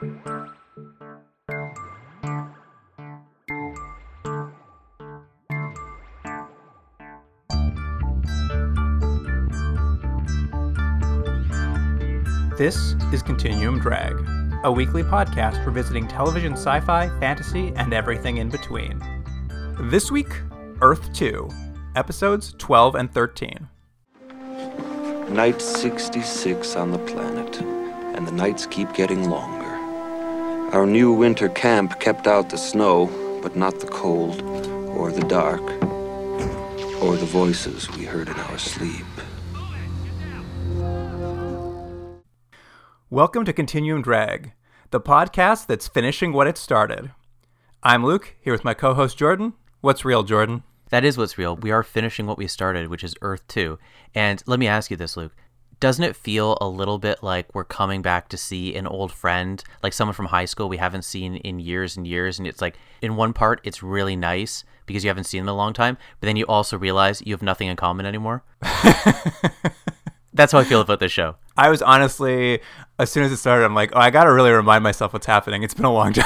This is Continuum Drag, a weekly podcast for revisiting television sci fi, fantasy, and everything in between. This week, Earth 2, episodes 12 and 13. Night 66 on the planet, and the nights keep getting longer. Our new winter camp kept out the snow, but not the cold, or the dark, or the voices we heard in our sleep. Welcome to Continuum Drag, the podcast that's finishing what it started. I'm Luke, here with my co host Jordan. What's real, Jordan? That is what's real. We are finishing what we started, which is Earth 2. And let me ask you this, Luke. Doesn't it feel a little bit like we're coming back to see an old friend, like someone from high school we haven't seen in years and years? And it's like, in one part, it's really nice because you haven't seen them in a long time, but then you also realize you have nothing in common anymore. That's how I feel about this show. I was honestly, as soon as it started, I'm like, oh, I gotta really remind myself what's happening. It's been a long time.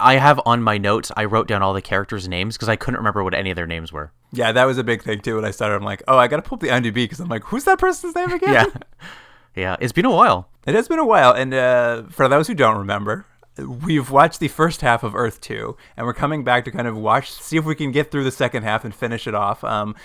I have on my notes, I wrote down all the characters' names because I couldn't remember what any of their names were. yeah, that was a big thing too. When I started, I'm like, oh, I gotta pull up the IMDb because I'm like, who's that person's name again? Yeah. Yeah. It's been a while. It has been a while, and uh, for those who don't remember, we've watched the first half of Earth Two, and we're coming back to kind of watch, see if we can get through the second half and finish it off. Um,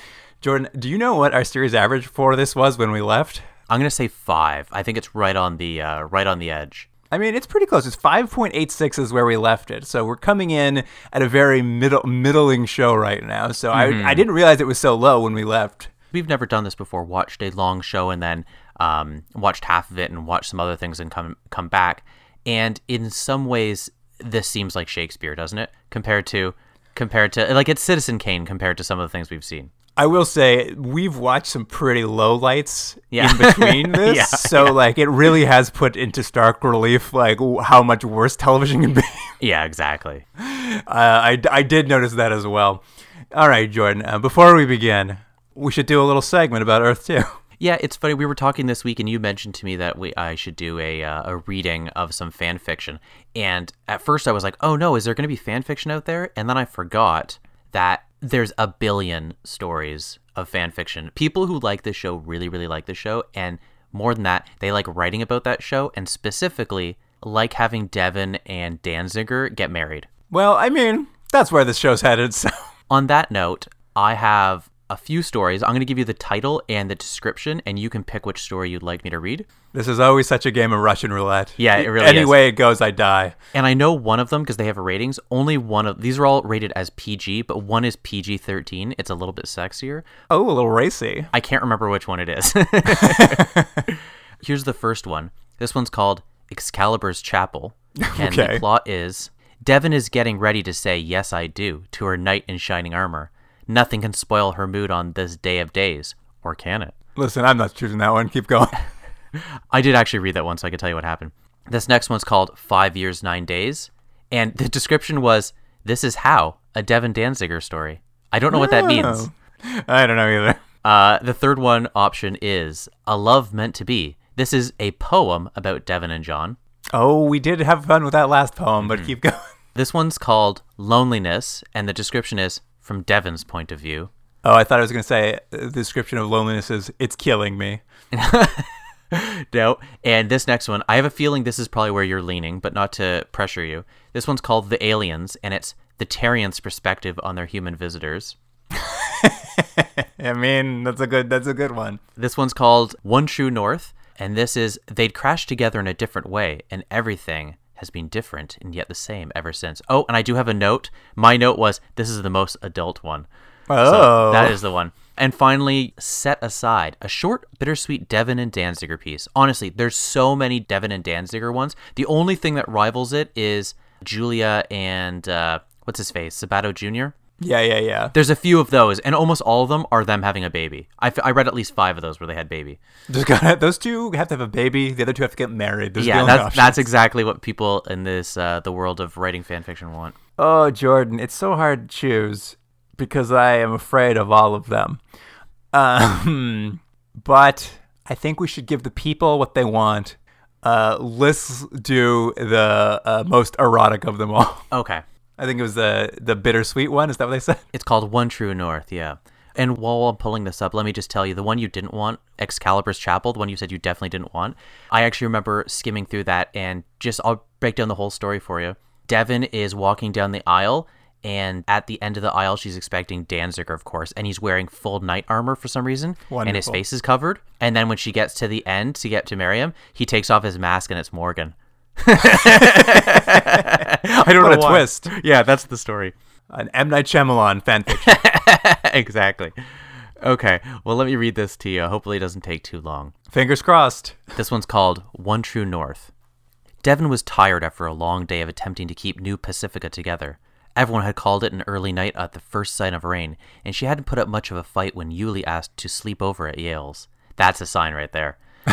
Jordan, do you know what our series average for this was when we left? I'm gonna say five. I think it's right on the uh, right on the edge. I mean, it's pretty close. It's 5.86 is where we left it. So we're coming in at a very middle middling show right now. So I, I didn't realize it was so low when we left. We've never done this before. Watched a long show and then um, watched half of it and watched some other things and come come back. And in some ways, this seems like Shakespeare, doesn't it? Compared to compared to like it's Citizen Kane compared to some of the things we've seen. I will say we've watched some pretty low lights Yeah. in between this. Yeah, so like it really has put into stark relief like w- how much worse television can be. Yeah, exactly. Uh, I, I did notice that as well. All right, Jordan. Uh, before we begin, we should do a little segment about Earth 2. Yeah, it's funny. We were talking this week, and you mentioned to me that we I should do a uh, a reading of some fan fiction. And at first, I was like, "Oh no, is there going to be fan fiction out there?" And then I forgot that there's a billion stories of fan fiction. People who like this show really, really like the show, and more than that, they like writing about that show, and specifically like having Devon and Danziger get married. Well, I mean, that's where this show's headed. So On that note, I have a few stories. I'm going to give you the title and the description, and you can pick which story you'd like me to read. this is always such a game of Russian roulette. Yeah, it really Any is. way it goes, I die. And I know one of them because they have ratings. Only one of these are all rated as PG, but one is PG 13. It's a little bit sexier. Oh, a little racy. I can't remember which one it is. Here's the first one. This one's called Excalibur's Chapel. And Okay. the plot is Devon is getting ready to say, Yes, I do, to her knight in shining armor. Nothing can spoil her mood on this day of days. Or can it? Listen, I'm not choosing that one. Keep going. I did actually read that one, so I can tell you what happened. This next one's called Five Years, Nine Days. And the description was This is how a Devon Danziger story. I don't know what that means. Oh. I don't know either. Uh, the third one option is A Love Meant to Be. This is a poem about Devon and John. Oh, we did have fun with that last poem, Mm-hmm. but keep going. This one's called Loneliness, and the description is from Devon's point of view. Oh, I thought I was going to say uh, the description of loneliness is it's killing me. No. And this next one, I have a feeling this is probably where you're leaning, but not to pressure you. This one's called The Aliens, and it's the Terrians' perspective on their human visitors. I mean, that's a good that's a good one. This one's called One True North, and this is they'd crash together in a different way, and everything has been different and yet the same ever since. Oh, and I do have a note. My note was this is the most adult one. Oh, So that is the one. And finally, Set Aside, a short, bittersweet Devon and Danziger piece. Honestly, there's so many Devon and Danziger ones. The only thing that rivals it is Julia and, uh, what's his face? Sabato Jr.? Yeah, yeah, yeah. There's a few of those, and almost all of them are them having a baby. I, f- I read at least five of those where they had baby. Gotta, those two have to have a baby. The other two have to get married. Those yeah, that's, that's exactly what people in this uh, the world of writing fan fiction want. Oh, Jordan, it's so hard to choose because I am afraid of all of them. Um, but I think we should give the people what they want. Uh, let's do the uh, most erotic of them all. Okay. I think it was the the bittersweet one. Is that what they said? It's called One True North, yeah. And while I'm pulling this up, let me just tell you the one you didn't want, Excalibur's Chapel, the one you said you definitely didn't want. I actually remember skimming through that and just I'll break down the whole story for you. Devon is walking down the aisle, and at the end of the aisle, she's expecting Danziger, of course, and he's wearing full knight armor for some reason, and his face is covered. And then when she gets to the end to get to Miriam, he takes off his mask and it's Morgan. I don't What know a why. twist. Yeah, that's the story. An M Night Shyamalan fanfiction. exactly. Okay, well, let me read this to you. Hopefully, it doesn't take too long. Fingers crossed. This one's called One True North. Devon was tired after a long day of attempting to keep New Pacifica together. Everyone had called it an early night at the first sign of rain, and she hadn't put up much of a fight when Uly asked to sleep over at Yale's. That's a sign right there.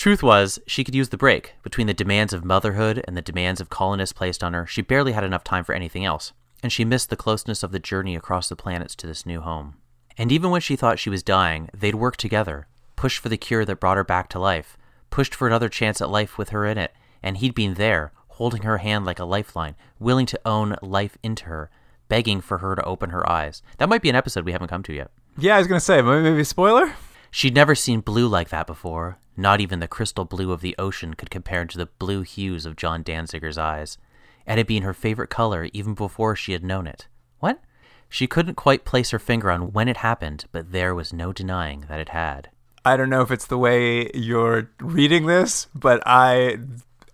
Truth was, she could use the break. Between the demands of motherhood and the demands of colonists placed on her, she barely had enough time for anything else, and she missed the closeness of the journey across the planets to this new home. And even when she thought she was dying, they'd worked together, pushed for the cure that brought her back to life, pushed for another chance at life with her in it, and he'd been there, holding her hand like a lifeline, willing to own life into her, begging for her to open her eyes. That might be an episode we haven't come to yet. Yeah, I was gonna say maybe, maybe a spoiler. She'd never seen blue like that before. Not even the crystal blue of the ocean could compare to the blue hues of John Danziger's eyes. And it had been her favorite color even before she had known it. What? She couldn't quite place her finger on when it happened, but there was no denying that it had. I don't know if it's the way you're reading this, but I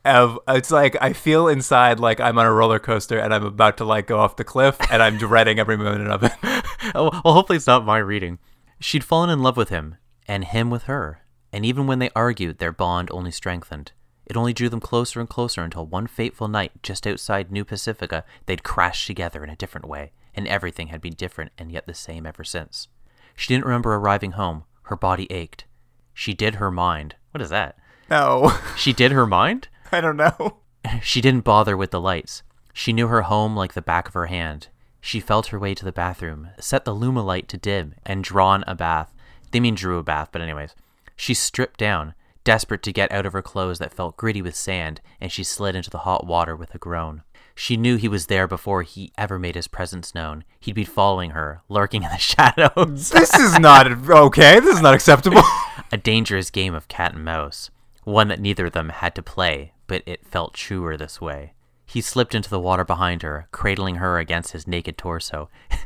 have. It's like I feel inside like I'm on a roller coaster and I'm about to like go off the cliff, and I'm dreading every minute of it. Oh, well, hopefully it's not my reading. She'd fallen in love with him, and him with her. And even when they argued, their bond only strengthened. It only drew them closer and closer until one fateful night, just outside New Pacifica, they'd crashed together in a different way, and everything had been different and yet the same ever since. She didn't remember arriving home. Her body ached. She did her mind. What is that? no, She did her mind? I don't know. She didn't bother with the lights. She knew her home like the back of her hand. She felt her way to the bathroom, set the Luma light to dim, and drawn a bath. They mean drew a bath, but anyways. She stripped down, desperate to get out of her clothes that felt gritty with sand, and she slid into the hot water with a groan. She knew he was there before he ever made his presence known. He'd be following her, lurking in the shadows. This is not okay. This is not acceptable. a dangerous game of cat and mouse, one that neither of them had to play, but it felt truer this way. He slipped into the water behind her, cradling her against his naked torso.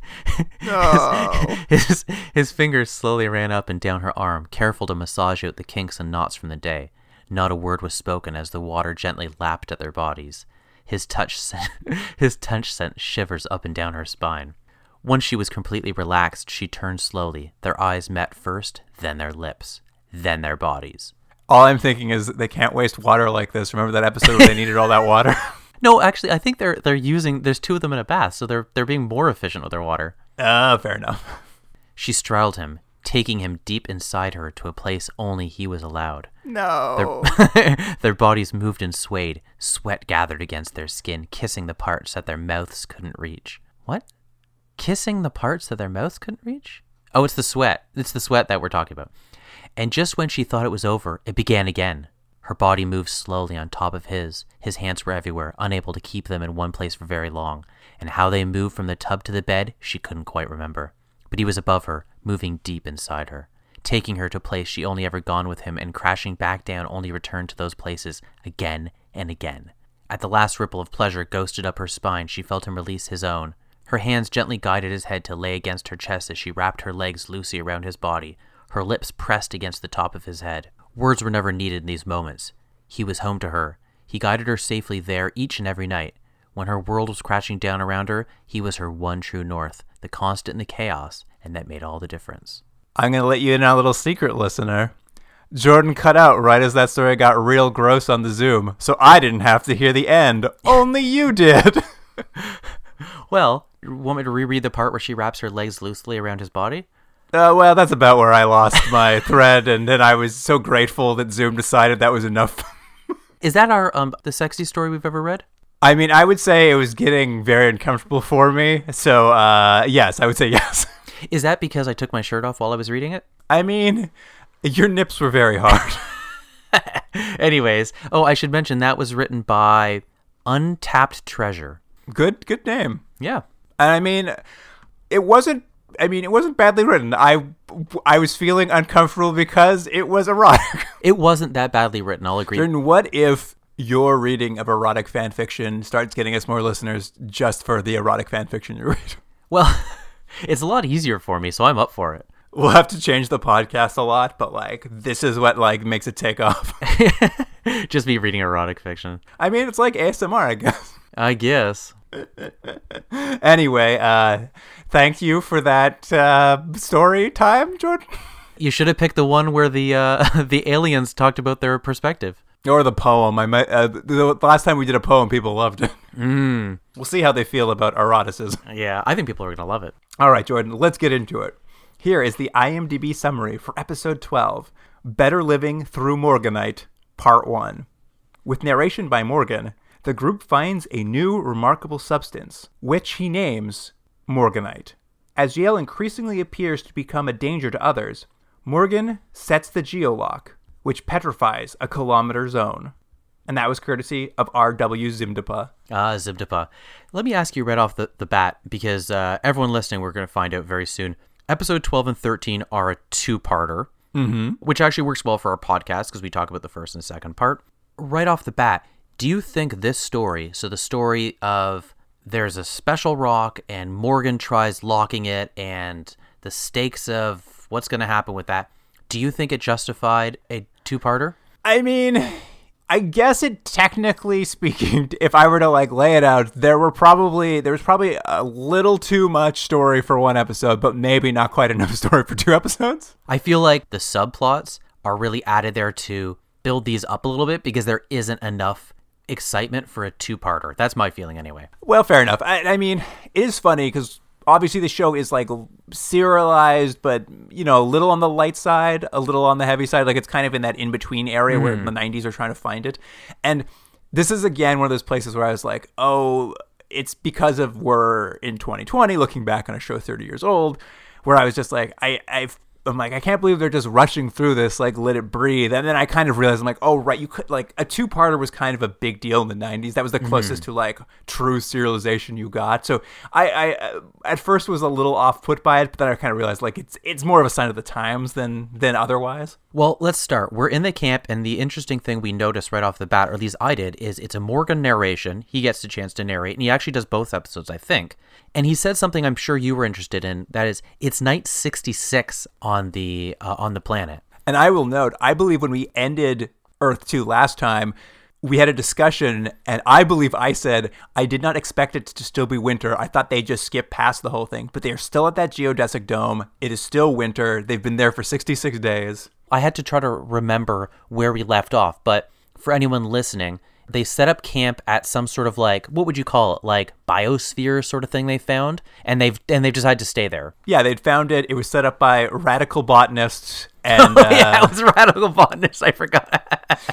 No. his, his fingers slowly ran up and down her arm, careful to massage out the kinks and knots from the day. Not a word was spoken as the water gently lapped at their bodies. His touch sent, his touch sent shivers up and down her spine. Once she was completely relaxed, she turned slowly. Their eyes met first, then their lips, then their bodies. all I'm thinking is they can't waste water like this. Remember that episode where they needed all that water? No, actually, I think they're they're using. There's two of them in a bath, so they're they're being more efficient with their water. Ah, fair enough. She straddled him, taking him deep inside her to a place only he was allowed. No. Their, their bodies moved and swayed. Sweat gathered against their skin, kissing the parts that their mouths couldn't reach. What? Kissing the parts that their mouths couldn't reach? Oh, it's the sweat. It's the sweat that we're talking about. And just when she thought it was over, it began again. Her body moved slowly on top of his. His hands were everywhere, unable to keep them in one place for very long. And how they moved from the tub to the bed, she couldn't quite remember. But he was above her, moving deep inside her, taking her to a place she only ever gone with him, and crashing back down only returned to those places again and again. At the last ripple of pleasure ghosted up her spine, she felt him release his own. Her hands gently guided his head to lay against her chest as she wrapped her legs loosely around his body, her lips pressed against the top of his head. Words were never needed in these moments. He was home to her. He guided her safely there each and every night. When her world was crashing down around her, he was her one true north, the constant in the chaos, and that made all the difference. I'm going to let you in on a little secret, listener. Jordan cut out right as that story got real gross on the Zoom, so I didn't have to hear the end. Only you did. Well, you want me to reread the part where she wraps her legs loosely around his body? Uh, well, that's about where I lost my thread, and then I was so grateful that Zoom decided that was enough. Is that our um the sexy story we've ever read? I mean, I would say it was getting very uncomfortable for me, so uh, yes, I would say yes. Is that because I took my shirt off while I was reading it? I mean, your nips were very hard. Anyways, oh, I should mention that was written by Untapped Treasure. Good, good name. Yeah. And I mean, it wasn't. I mean, it wasn't badly written. I, I was feeling uncomfortable because it was erotic. It wasn't that badly written, I'll agree. Jordan, what if your reading of erotic fan fiction starts getting us more listeners just for the erotic fan fiction you read? Well, it's a lot easier for me, so I'm up for it. We'll have to change the podcast a lot, but like this is what like makes it take off. Just me reading erotic fiction. I mean, it's like ASMR, I guess. I guess. Anyway, uh, thank you for that uh, story time, Jordan. You should have picked the one where the uh, the aliens talked about their perspective. Or the poem. I might, uh, the last time we did a poem, people loved it. Mm. We'll see how they feel about eroticism. Yeah, I think people are gonna love it. All right, Jordan, let's get into it. Here is the IMDb summary for episode 12 Better Living Through Morganite, Part 1. With narration by Morgan, the group finds a new remarkable substance, which he names Morganite. As Yale increasingly appears to become a danger to others, Morgan sets the geolock, which petrifies a kilometer zone. And that was courtesy of R.W. Zimdapa. Ah, Zibdapa. Let me ask you right off the, the bat, because uh, everyone listening, we're going to find out very soon. Episode 12 and 13 are a two parter, mm-hmm. which actually works well for our podcast because we talk about the first and second part. Right off the bat, do you think this story, so the story of there's a special rock and Morgan tries locking it and the stakes of what's going to happen with that, do you think it justified a two parter? I mean, I guess it technically speaking, if I were to like lay it out, there were probably there was probably a little too much story for one episode, but maybe not quite enough story for two episodes. I feel like the subplots are really added there to build these up a little bit because there isn't enough excitement for a two parter. That's my feeling anyway. Well, fair enough. I, I mean, it is funny because obviously the show is like serialized, but you know, a little on the light side, a little on the heavy side. Like it's kind of in that in between area where mm. the '90s are trying to find it. And this is again one of those places where I was like, oh, it's because of we're in 2020, looking back on a show 30 years old, where I was just like, I, I've. I'm like, I can't believe they're just rushing through this, like, let it breathe. And then I kind of realized, I'm like, oh, right, you could, like, a two parter was kind of a big deal in the 90s. That was the closest mm-hmm. to, like, true serialization you got. So I, I at first was a little off put by it, but then I kind of realized, like, it's it's more of a sign of the times than than otherwise. Well, let's start. We're in the camp, and the interesting thing we noticed right off the bat, or at least I did, is it's a Morgan narration. He gets the chance to narrate, and he actually does both episodes, I think. And he said something I'm sure you were interested in. That is, it's night 66 on the uh, on the planet. And I will note, I believe when we ended Earth 2 last time, we had a discussion, and I believe I said I did not expect it to still be winter. I thought they just skipped past the whole thing, but they are still at that geodesic dome. It is still winter. They've been there for 66 days. I had to try to remember where we left off, but for anyone listening, they set up camp at some sort of like what would you call it, like biosphere sort of thing they found, and they've and they've decided to stay there. Yeah, they'd found it. It was set up by radical botanists, and Oh, uh, yeah, it was radical botanists. I forgot.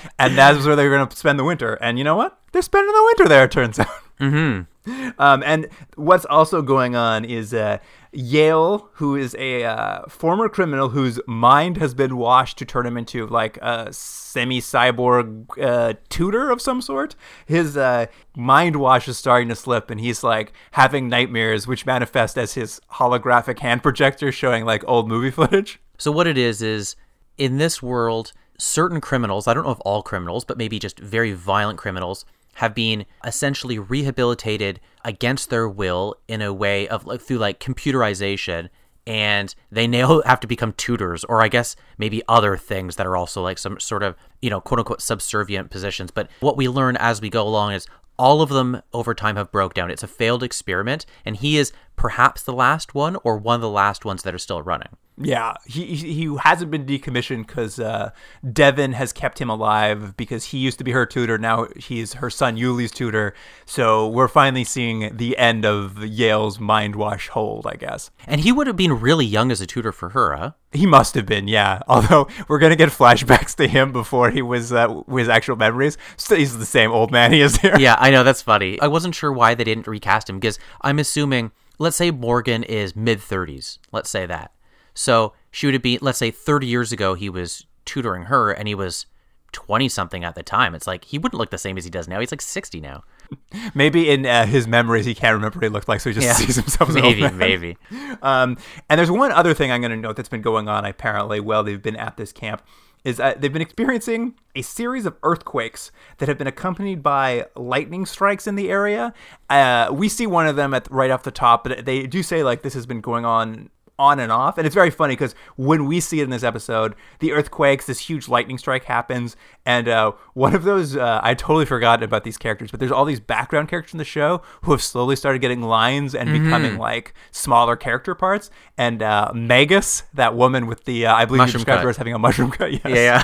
and that was where they were going to spend the winter. And you know what? They're spending the winter there. It turns out. Mm-hmm. Um, and what's also going on is uh, Yale, who is a uh, former criminal whose mind has been washed to turn him into like a semi-cyborg uh, tutor of some sort. His uh, mind wash is starting to slip, and he's like having nightmares, which manifest as his holographic hand projector showing like old movie footage. So what it is is in this world, certain criminals, I don't know if all criminals, but maybe just very violent criminals have been essentially rehabilitated against their will in a way of like through like computerization and they now have to become tutors or I guess maybe other things that are also like some sort of, you know, quote unquote subservient positions. But what we learn as we go along is all of them over time have broke down. It's a failed experiment and he is perhaps the last one or one of the last ones that are still running. Yeah, he he hasn't been decommissioned because uh, Devon has kept him alive because he used to be her tutor. Now he's her son Uly's tutor. So we're finally seeing the end of Yale's mind wash hold, I guess. And he would have been really young as a tutor for her, huh? He must have been, yeah. Although we're gonna get flashbacks to him before he was uh, his actual memories. So he's the same old man he is here. Yeah, I know that's funny. I wasn't sure why they didn't recast him because I'm assuming, let's say Morgan is mid 30s. Let's say that. So she would have been, let's say 30 years ago, he was tutoring her and he was 20 something at the time. It's like he wouldn't look the same as he does now. He's like 60 now. Maybe in uh, his memories he can't remember what he looked like, so he just Yeah. sees himself as an maybe, old man. maybe. Um, and there's one other thing I'm going to note that's been going on apparently while they've been at this camp is uh, they've been experiencing a series of earthquakes that have been accompanied by lightning strikes in the area. Uh, we see one of them at right off the top, but they do say like this has been going on on and off. And it's very funny because when we see it in this episode, the earthquakes, this huge lightning strike happens. And uh, one of those, uh, I totally forgot about these characters, but there's all these background characters in the show who have slowly started getting lines and Mm-hmm. becoming like smaller character parts. And uh, Magus, that woman with the, uh, I believe you Mushroom described cut. her as having a mushroom cut. Yes. Yeah,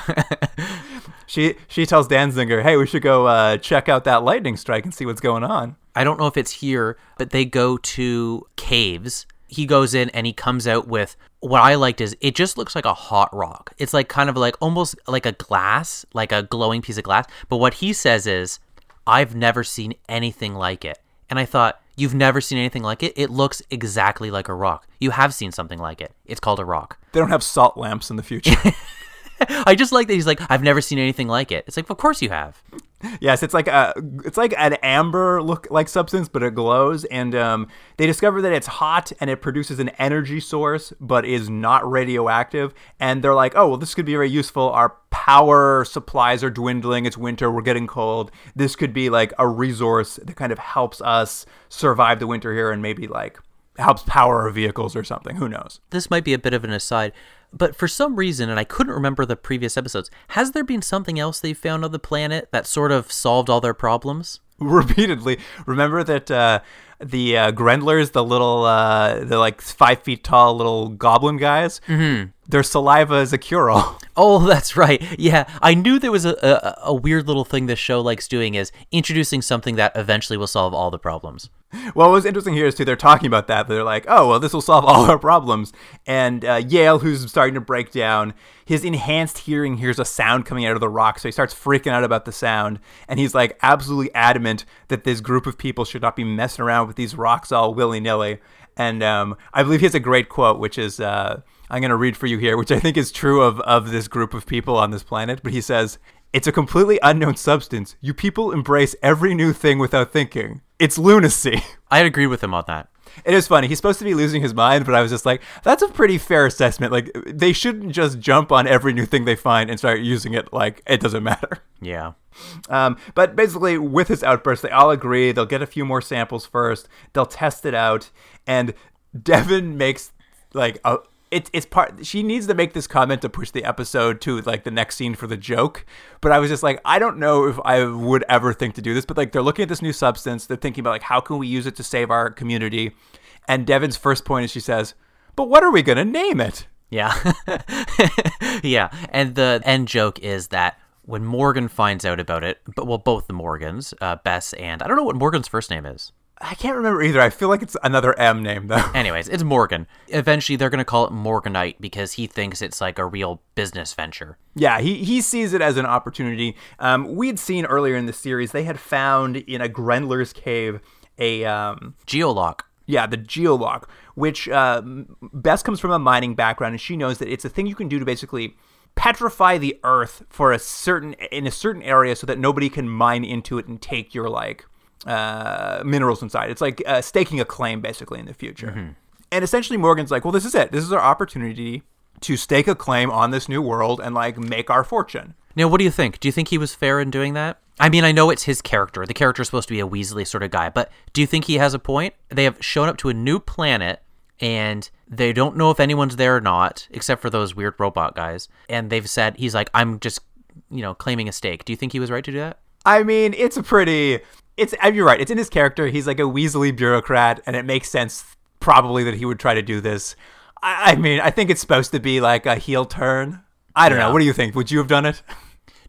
yeah. She, she tells Danziger, hey, we should go uh, check out that lightning strike and see what's going on. I don't know if it's here, but they go to caves. He goes in and he comes out with what I liked is it just looks like a hot rock. It's like kind of like almost like a glass, like a glowing piece of glass. But what he says is, I've never seen anything like it. And I thought, you've never seen anything like it? It looks exactly like a rock. You have seen something like it. It's called a rock. They don't have salt lamps in the future. I just like that he's like, I've never seen anything like it. It's like, of course you have. Yes, it's like a it's like an amber look like substance, but it glows. And um, they discover that it's hot and it produces an energy source, but is not radioactive. And they're like, oh well, this could be very useful. Our power supplies are dwindling. It's winter. We're getting cold. This could be like a resource that kind of helps us survive the winter here, and maybe like helps power our vehicles or something. Who knows? this might be a bit of an aside, but for some reason, and I couldn't remember the previous episodes, has there been something else they found on the planet that sort of solved all their problems? repeatedly. Remember that uh, the uh, Grendlers, the little, uh, the like five feet tall little goblin guys, mm-hmm. Their saliva is a cure all. Oh, that's right. Yeah, I knew there was a, a, a weird little thing this show likes doing is introducing something that eventually will solve all the problems. Well, what's interesting here is too they're talking about that. They're like, "Oh, well, this will solve all our problems." And uh, Yale, who's starting to break down, his enhanced hearing hears a sound coming out of the rock, so he starts freaking out about the sound. And he's like absolutely adamant that this group of people should not be messing around with these rocks all willy nilly. And um, I believe he has a great quote, which is uh, I'm going to read for you here, which I think is true of of this group of people on this planet. But he says. It's a completely unknown substance. You people embrace every new thing without thinking. It's lunacy. I'd agree with him on that. It is funny. He's supposed to be losing his mind, but I was just like, that's a pretty fair assessment. Like, they shouldn't just jump on every new thing they find and start using it like it doesn't matter. Yeah. Um, but basically, with his outburst, they all agree they'll get a few more samples first. They'll test it out, and Devon makes like a. It's, it's part she needs to make this comment to push the episode to like the next scene for the joke but i was just like i don't know if i would ever think to do this but like they're looking at this new substance they're thinking about like how can we use it to save our community and devon's first point is she says but what are we going to name it Yeah. yeah. And the end joke is that when Morgan finds out about it, but well, both the Morgans, uh, Bess and I don't know what Morgan's first name is. I can't remember either i feel like it's another m name though Anyways, it's Morgan. Eventually, they're going to call it Morganite because he thinks it's like a real business venture. Yeah, he, he sees it as an opportunity. Um, we had seen earlier in the series they had found in a Grendler's cave a um, Geolock. yeah the geolock, which uh, Bess comes from a mining background and she knows that it's a thing you can do to basically petrify the earth for a certain in a certain area so that nobody can mine into it and take your like uh, minerals inside. It's like uh, staking a claim basically in the future. And essentially, Morgan's like, well, this is it. This is our opportunity to stake a claim on this new world and like make our fortune. Now, what do you think? Do you think he was fair in doing that? I mean, I know it's his character. The character's supposed to be a Weasley sort of guy, but do you think he has a point? They have shown up to a new planet and they don't know if anyone's there or not, except for those weird robot guys. And they've said, he's like, I'm just, you know, claiming a stake. Do you think he was right to do that? I mean, it's a pretty. It's uh, you're right. It's in his character. He's like a Weasley bureaucrat, and it makes sense probably that he would try to do this. I, I mean, I think it's supposed to be like a heel turn. I don't know. What do you think? Would you have done it?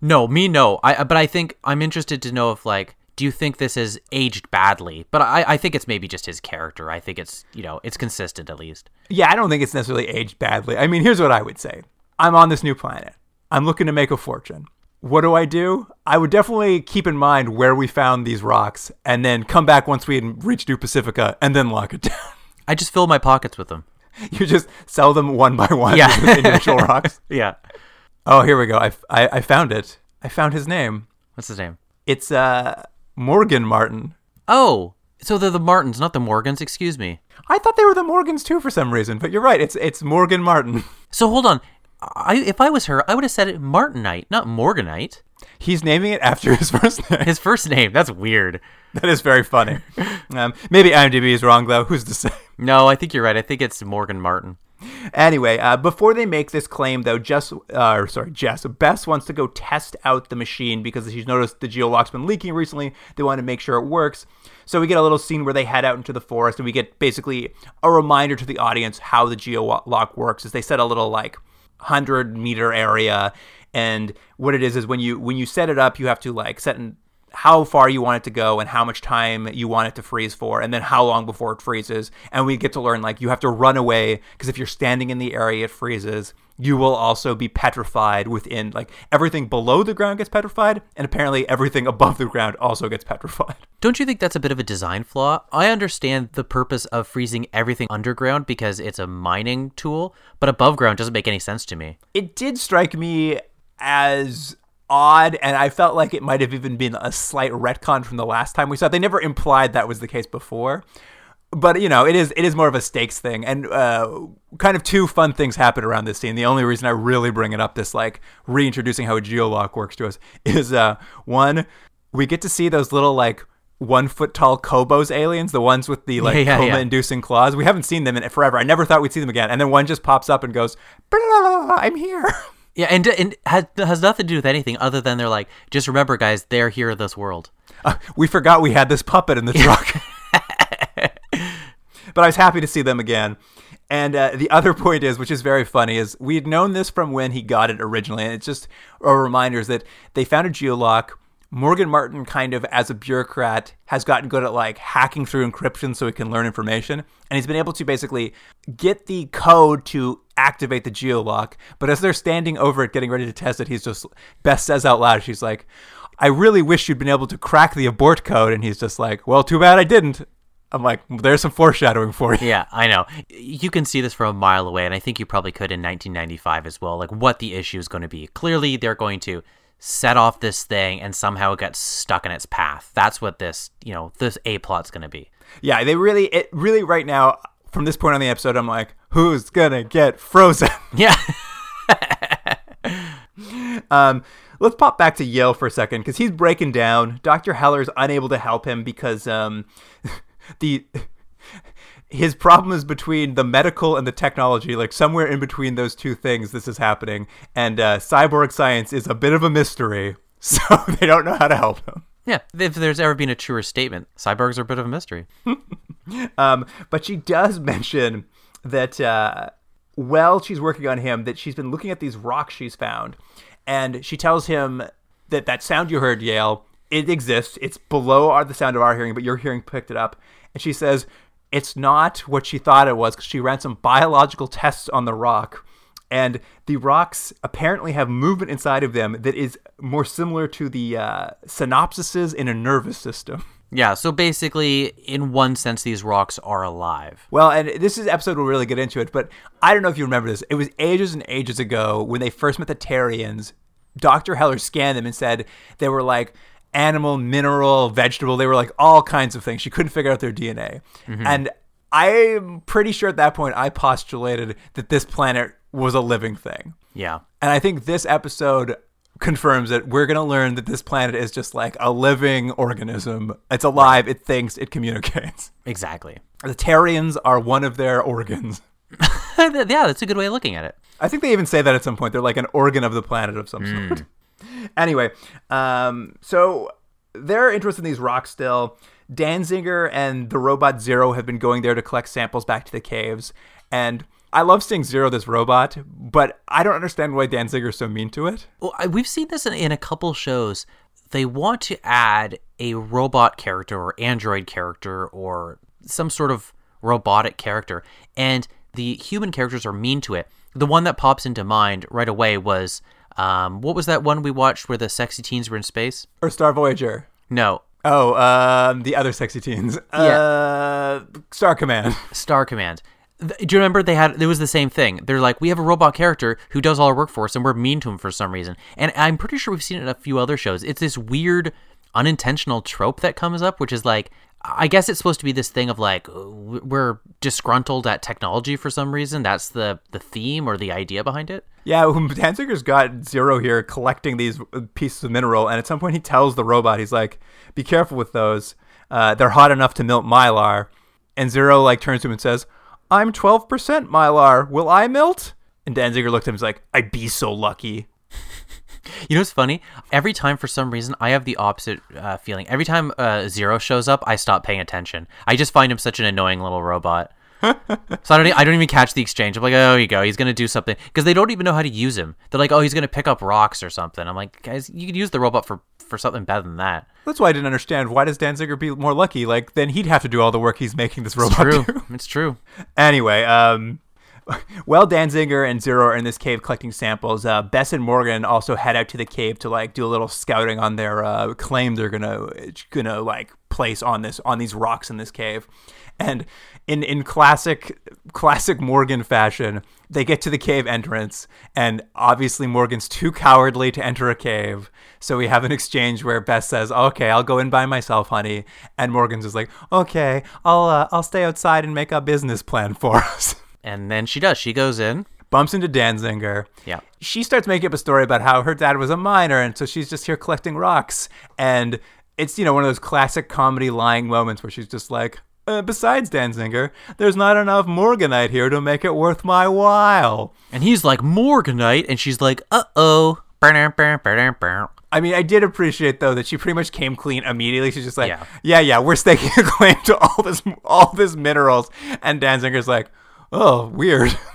No, me no. I but I think I'm interested to know if like do you think this is aged badly? But I, I think it's maybe just his character. I think it's you know it's consistent at least. Yeah, I don't think it's necessarily aged badly. I mean, here's what I would say I'm on this new planet, I'm looking to make a fortune. What do I do? I would definitely keep in mind where we found these rocks and then come back once we had reached New Pacifica and then lock it down. I just fill my pockets with them. you just sell them one by one, Yeah. individual rocks. Yeah. Oh, here we go. I, I, I found it. I found his name. What's his name? It's uh Morgan Martin. Oh, so they're the Martins, not the Morgans. Excuse me. I thought they were the Morgans too for some reason, but you're right. It's it's Morgan Martin. So hold on. I, if I was her, I would have said it Martinite, not Morganite. He's naming it after his first name. His first name. That's weird. That is very funny. Um, maybe IMDb is wrong though. Who's to say? No, I think you're right. I think it's Morgan Martin. Anyway, uh, before they make this claim, though, Jess, uh, sorry, Jess, Bess wants to go test out the machine because she's noticed the geolock's been leaking recently. They want to make sure it works. So we get a little scene where they head out into the forest, and we get basically a reminder to the audience how the geolock works. As they set a little like hundred meter area, and what it is is when you when you set it up, you have to like set in how far you want it to go and how much time you want it to freeze for and then how long before it freezes. And we get to learn like you have to run away because if you're standing in the area it freezes you will also be petrified within like everything below the ground gets petrified and apparently everything above the ground also gets petrified Don't you think that's a bit of a design flaw? I understand the purpose of freezing everything underground because it's a mining tool, but above ground doesn't make any sense to me. it did strike me as odd and i felt like it might have even been a slight retcon from the last time we saw it they never implied that was the case before but you know it is it is more of a stakes thing and uh, kind of two fun things happen around this scene the only reason i really bring it up this like reintroducing how a geolock works to us is uh one we get to see those little like one foot tall Kobas aliens, the ones with the like Yeah, yeah, yeah. coma inducing claws. We haven't seen them in forever. I never thought we'd see them again. And then one just pops up and goes, "Blah, blah, blah, blah, I'm here. Yeah, and and has, has nothing to do with anything other than they're like, just remember, guys, they're here in this world. Uh, we forgot we had this puppet in the truck. but I was happy to see them again. And uh, the other point is, which is very funny, is we had known this from when he got it originally, and it's just a reminder is that they found a geolock. Morgan Martin, kind of as a bureaucrat, has gotten good at like hacking through encryption so he can learn information, and he's been able to basically get the code to activate the geolock. But as they're standing over it, getting ready to test it, he's just Beth says out loud, she's like, "I really wish you'd been able to crack the abort code," and he's just like, "Well, too bad I didn't." I'm like, "There's some foreshadowing for you." Yeah, I know. You can see this from a mile away, and I think you probably could in 1995 as well. Like what the issue is going to be. Clearly, they're going to set off this thing, and somehow it gets stuck in its path. That's what this, you know, this a plot's going to be. Yeah, they really, it really right now, from this point on the episode, I'm like, who's gonna get frozen? Yeah. um, let's pop back to Yale for a second because he's breaking down. Dr. Heller's unable to help him because um, the his problem is between the medical and the technology. Like somewhere in between those two things, this is happening, and uh, cyborg science is a bit of a mystery. So they don't know how to help him. yeah. If there's ever been a truer statement, cyborgs are a bit of a mystery. Um, but she does mention that uh, while she's working on him, that she's been looking at these rocks she's found, and she tells him that that sound you heard, Yale, it exists. It's below our, the sound of our hearing, but your hearing picked it up. And she says it's not what she thought it was because she ran some biological tests on the rock. And the rocks apparently have movement inside of them that is more similar to the uh, synapses in a nervous system. Yeah. So basically, in one sense, these rocks are alive. Well, and this is episode we'll really get into it, but I don't know if you remember this. It was ages and ages ago when they first met the Terrians. Dr. Heller scanned them and said they were like animal, mineral, vegetable. They were like all kinds of things. She couldn't figure out their DNA. Mm-hmm. And I'm pretty sure at that point I postulated that this planet was a living thing. Yeah. And I think this episode confirms that we're going to learn that this planet is just like a living organism. It's alive, it thinks, it communicates. Exactly. The Terrians are one of their organs. yeah, that's a good way of looking at it. I think they even say that at some point. They're like an organ of the planet of some hmm. sort. Anyway, um, so they're interested in these rocks still. Danziger and the robot Zero have been going there to collect samples back to the caves. And I love seeing Zero, this robot, but I don't understand why Danziger's so mean to it. Well, I, we've seen this in, in a couple shows. They want to add a robot character or android character or some sort of robotic character, and the human characters are mean to it. The one that pops into mind right away was um, what was that one we watched where the sexy teens were in space? Or Star Voyager. No, Oh, um, the other sexy teens. Uh, Star Command. Star Command. do you remember they had it was the same thing they're like we have a robot character who does all our work for us and we're mean to him for some reason and i'm pretty sure we've seen it in a few other shows it's this weird unintentional trope that comes up which is like i guess it's supposed to be this thing of like we're disgruntled at technology for some reason that's the the theme or the idea behind it Yeah, Danziger's got Zero here collecting these pieces of mineral, and at some point he tells the robot, he's like, "Be careful with those. Uh, they're hot enough to melt mylar." And Zero like turns to him and says, "I'm 12% mylar. Will I melt?" And Danziger looked at him was like, "I'd be so lucky." You know what's funny? Every time, for some reason, I have the opposite uh, feeling. Every time uh, Zero shows up, I stop paying attention. I just find him such an annoying little robot. so I don't, I don't even catch the exchange. I'm like, oh, you go. He's gonna do something because they don't even know how to use him. They're like, oh, he's gonna pick up rocks or something. I'm like, guys, you could use the robot for for something better than that. That's why I didn't understand. Why does Danziger be more lucky? Like, then he'd have to do all the work he's making this robot True, do. it's true. Anyway, um, while Danziger and Zero are in this cave collecting samples, uh, Bess and Morgan also head out to the cave to like do a little scouting on their uh, claim they're gonna gonna like place on this on these rocks in this cave. And in in classic classic Morgan fashion, they get to the cave entrance, and obviously Morgan's too cowardly to enter a cave. So we have an exchange where Bess says, "Okay, I'll go in by myself, honey," and Morgan's just like, "Okay, I'll uh, I'll stay outside and make a business plan for us." And then she does. She goes in. Bumps into Danziger. Yeah. She starts making up a story about how her dad was a miner, and so she's just here collecting rocks. And it's you know one of those classic comedy lying moments where she's just like, uh, besides Danziger, there's not enough Morganite here to make it worth my while. And he's like Morganite, and she's like, uh oh. I mean, I did appreciate though that she pretty much came clean immediately. She's just like, Yeah. yeah, yeah, we're staking a claim to all this, all this minerals, and Danziger's like, oh, weird.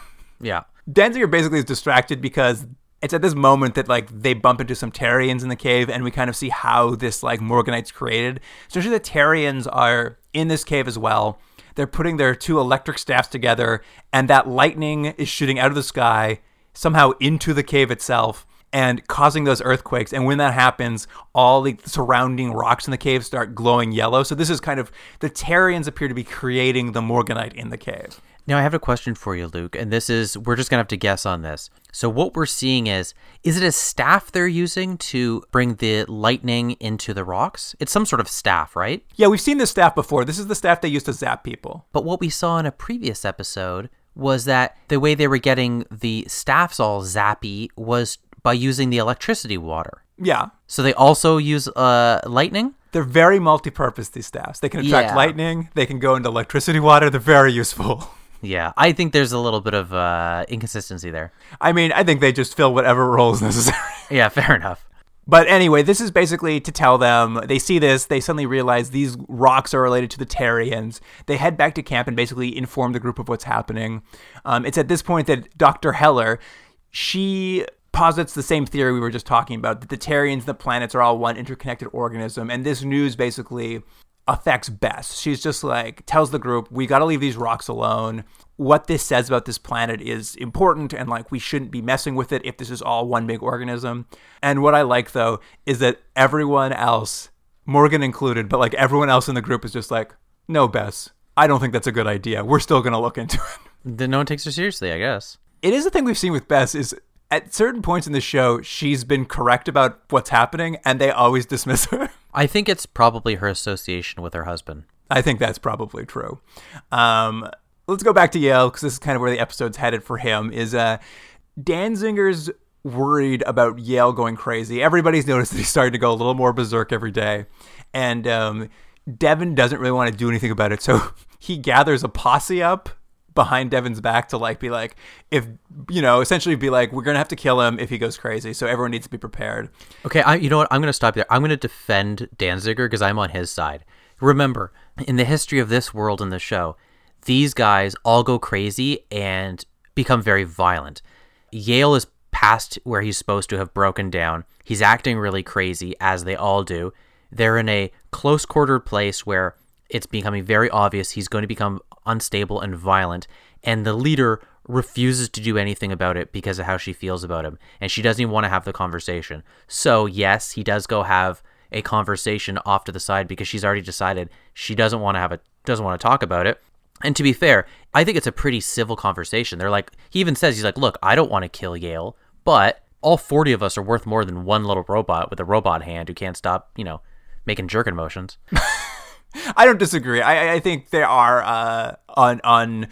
Yeah. Danziger basically is distracted because it's at this moment that like they bump into some Terrians in the cave, and we kind of see how this like Morganite's created. Especially the Terrians are in this cave as well. They're putting their two electric staffs together, and that lightning is shooting out of the sky somehow into the cave itself and causing those earthquakes. And when that happens, all the surrounding rocks in the cave start glowing yellow. So this is kind of the Terrians appear to be creating the Morganite in the cave. Now I have a question for you, Luke, and this is we're just gonna have to guess on this. So what we're seeing is is it a staff they're using to bring the lightning into the rocks? It's some sort of staff, right? Yeah, we've seen this staff before. This is the staff they used to zap people. But what we saw in a previous episode was that the way they were getting the staffs all zappy was by using the electricity water. Yeah. So they also use uh, lightning. They're very multi-purpose. These staffs. They can attract Yeah. lightning. They can go into electricity water. They're very useful. Yeah, I think there's a little bit of uh, inconsistency there. I mean, I think they just fill whatever role is necessary. Yeah, fair enough. But anyway, this is basically to tell them they see this, they suddenly realize these rocks are related to the Terrians. They head back to camp and basically inform the group of what's happening. Um, it's at this point that Dr. Heller, she posits the same theory we were just talking about that the Terrians and the planets are all one interconnected organism. And this news basically affects Bess. She's just like, tells the group, we got to leave these rocks alone. What this says about this planet is important, and like, we shouldn't be messing with it if this is all one big organism. And what I like, though, is that everyone else, Morgan included, but like everyone else in the group is just like, no, Bess, I don't think that's a good idea. We're still going to look into it. Then no one takes her seriously, I guess. It is a thing we've seen with Bess is at certain points in the show, she's been correct about what's happening, and they always dismiss her. I think it's probably her association with her husband. I think that's probably true. Um, let's go back to Yale because this is kind of where the episode's headed for him. Is uh, Danziger's worried about Yale going crazy? Everybody's noticed that he's starting to go a little more berserk every day, and um, Devon doesn't really want to do anything about it. So he gathers a posse up behind Devon's back to like be like, if you know, essentially be like, we're gonna have to kill him if he goes crazy. So everyone needs to be prepared. Okay, I, you know what? I'm to stop there. I'm to defend Danziger because I'm on his side. Remember, in the history of this world in the show, these guys all go crazy and become very violent. Yale is past where he's supposed to have broken down. He's acting really crazy, as they all do. They're in a close quartered place where it's becoming very obvious he's going to become unstable and violent, and the leader refuses to do anything about it because of how she feels about him, and she doesn't even want to have the conversation. So, yes, he does go have a conversation off to the side because she's already decided she doesn't want to have a doesn't want to talk about it. And to be fair, I think it's a pretty civil conversation. They're like, he even says, he's like, look, I don't want to kill Yale, but all 40 of us are worth more than one little robot with a robot hand who can't stop, you know, making jerking motions. I don't disagree. I, I think they are uh, on on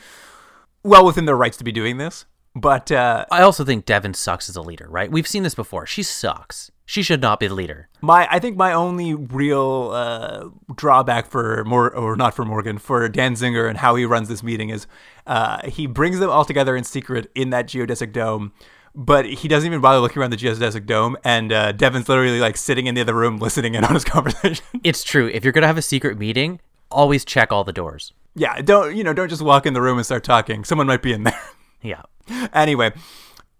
well within their rights to be doing this. But uh, I also think Devon sucks as a leader, right? We've seen this before. She sucks. She should not be the leader. my I think my only real uh, drawback for more or not for Morgan for Danziger and how he runs this meeting is uh, he brings them all together in secret in that geodesic dome. But he doesn't even bother looking around the geodesic dome, and uh, Devon's literally like sitting in the other room listening in on his conversation. It's true. If you're going to have a secret meeting, always check all the doors. yeah, don't you know? Don't just walk in the room and start talking. Someone might be in there. Yeah. anyway,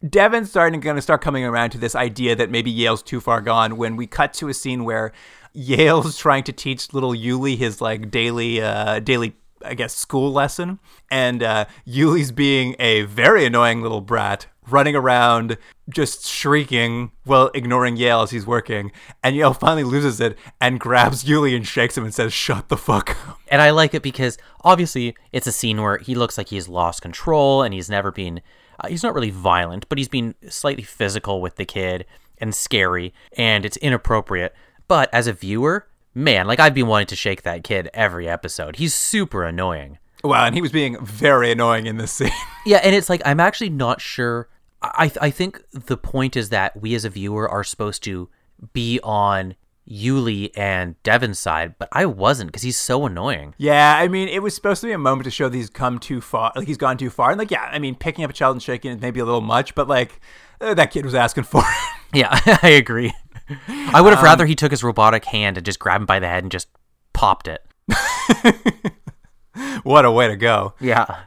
Devon's starting going to start coming around to this idea that maybe Yale's too far gone. When we cut to a scene where Yale's trying to teach little Uly his like daily, uh, daily, I guess, school lesson, and uh, Uly's being a very annoying little brat, running around just shrieking while ignoring Yale as he's working. And Yale finally loses it and grabs Uly and shakes him and says, "Shut the fuck up." And I like it because obviously it's a scene where he looks like he's lost control and he's never been, uh, he's not really violent, but he's been slightly physical with the kid and scary and it's inappropriate. But as a viewer, man, like I've been wanting to shake that kid every episode. He's super annoying. Wow, and he was being very annoying in this scene. Yeah, and it's like I'm actually not sure. I I think the point is that we as a viewer are supposed to be on Uly and Devon's side, but I wasn't because he's so annoying. Yeah, I mean, it was supposed to be a moment to show that he's come too far, like he's gone too far. And like, yeah, I mean, picking up a child and shaking it may be a little much, but like, uh, that kid was asking for it. Yeah, I agree. I would have rather he took his robotic hand and just grabbed him by the head and just popped it. what a way to go. Yeah.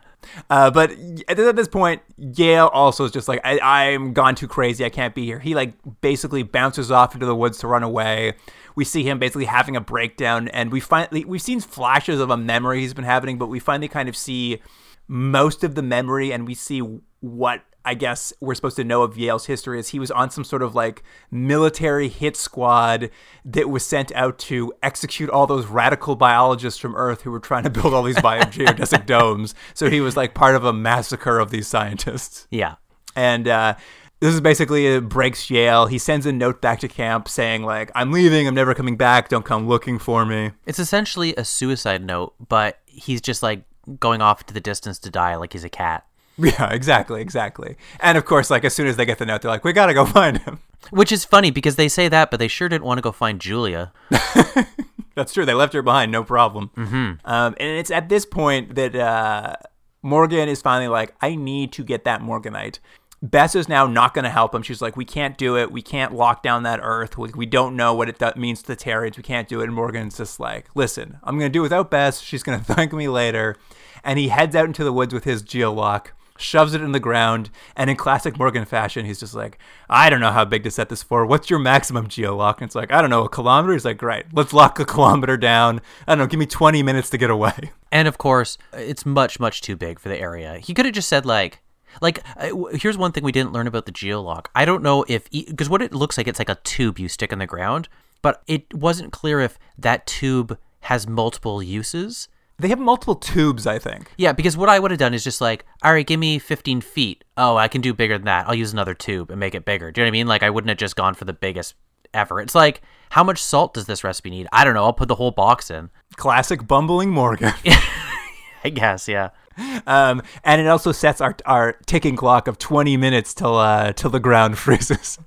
Uh, but at at this point, Yale also is just like, I, I'm gone too crazy. I can't be here. He like basically bounces off into the woods to run away. We see him basically having a breakdown, and we finally we've seen flashes of a memory he's been having, but we finally kind of see most of the memory, and we see what I guess we're supposed to know of Yale's history is he was on some sort of like military hit squad that was sent out to execute all those radical biologists from Earth who were trying to build all these bio- geodesic domes. So he was like part of a massacre of these scientists. Yeah. And uh, this is basically it breaks Yale. He sends a note back to camp saying like, "I'm leaving. I'm never coming back. Don't come looking for me." It's essentially a suicide note, but he's just like going off into the distance to die like he's a cat. Yeah, exactly, exactly. And of course, like as soon as they get the note, they're like, "We gotta go find him." Which is funny because they say that, but they sure didn't want to go find Julia. That's true. They left her behind, no problem. Mm-hmm. Um, and it's at this point that uh, Morgan is finally like, I need to get that Morganite. Bess is now not going to help him. She's like, we can't do it. We can't lock down that Earth. We, we don't know what it th- means to the Terrians. We can't do it. And Morgan's just like, listen, I'm going to do it without Bess. She's going to thank me later. And he heads out into the woods with his geolock shoves it in the ground, and in classic Morgan fashion, he's just like, I don't know how big to set this for. What's your maximum geolock? And it's like, I don't know, a kilometer? He's like, great, let's lock a kilometer down. I don't know, give me 20 minutes to get away. And of course, it's much, much too big for the area. He could have just said, like, like, uh, here's one thing we didn't learn about the geolock. I don't know if, because what it looks like, it's like a tube you stick in the ground, but it wasn't clear if that tube has multiple uses. They have multiple tubes, I think. Yeah, because what I would have done is just like, all right, give me 15 feet. Oh, I can do bigger than that. I'll use another tube and make it bigger. Do you know what I mean? Like, I wouldn't have just gone for the biggest ever. It's like, how much salt does this recipe need? I don't know. I'll put the whole box in. Classic bumbling Morgan. I guess, yeah. um, and it also sets our, our ticking clock of 20 minutes till, uh, till the ground freezes.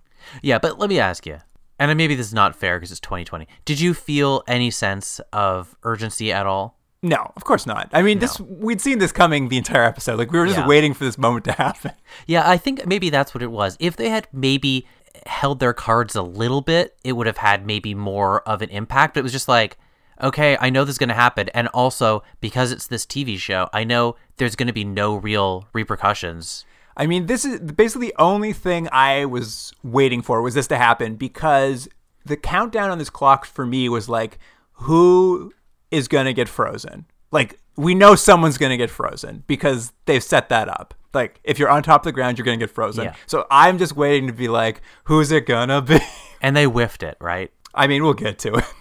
Yeah, but let me ask you, and maybe this is not fair because it's 2020. Did you feel any sense of urgency at all? No, of course not. I mean, this we'd seen this coming the entire episode. Like we were just Yeah. waiting for this moment to happen. Yeah, I think maybe that's what it was. If they had maybe held their cards a little bit, it would have had maybe more of an impact. But it was just like, okay, I know this is going to happen. And also, because it's this TV show, I know there's going to be no real repercussions. I mean, this is basically the only thing I was waiting for was this to happen because the countdown on this clock for me was like, who is going to get frozen? Like, we know someone's going to get frozen because they've set that up. Like, if you're on top of the ground, you're going to get frozen. Yeah. So I'm just waiting to be like, who's it going to be? And they whiffed it, right? I mean, we'll get to it.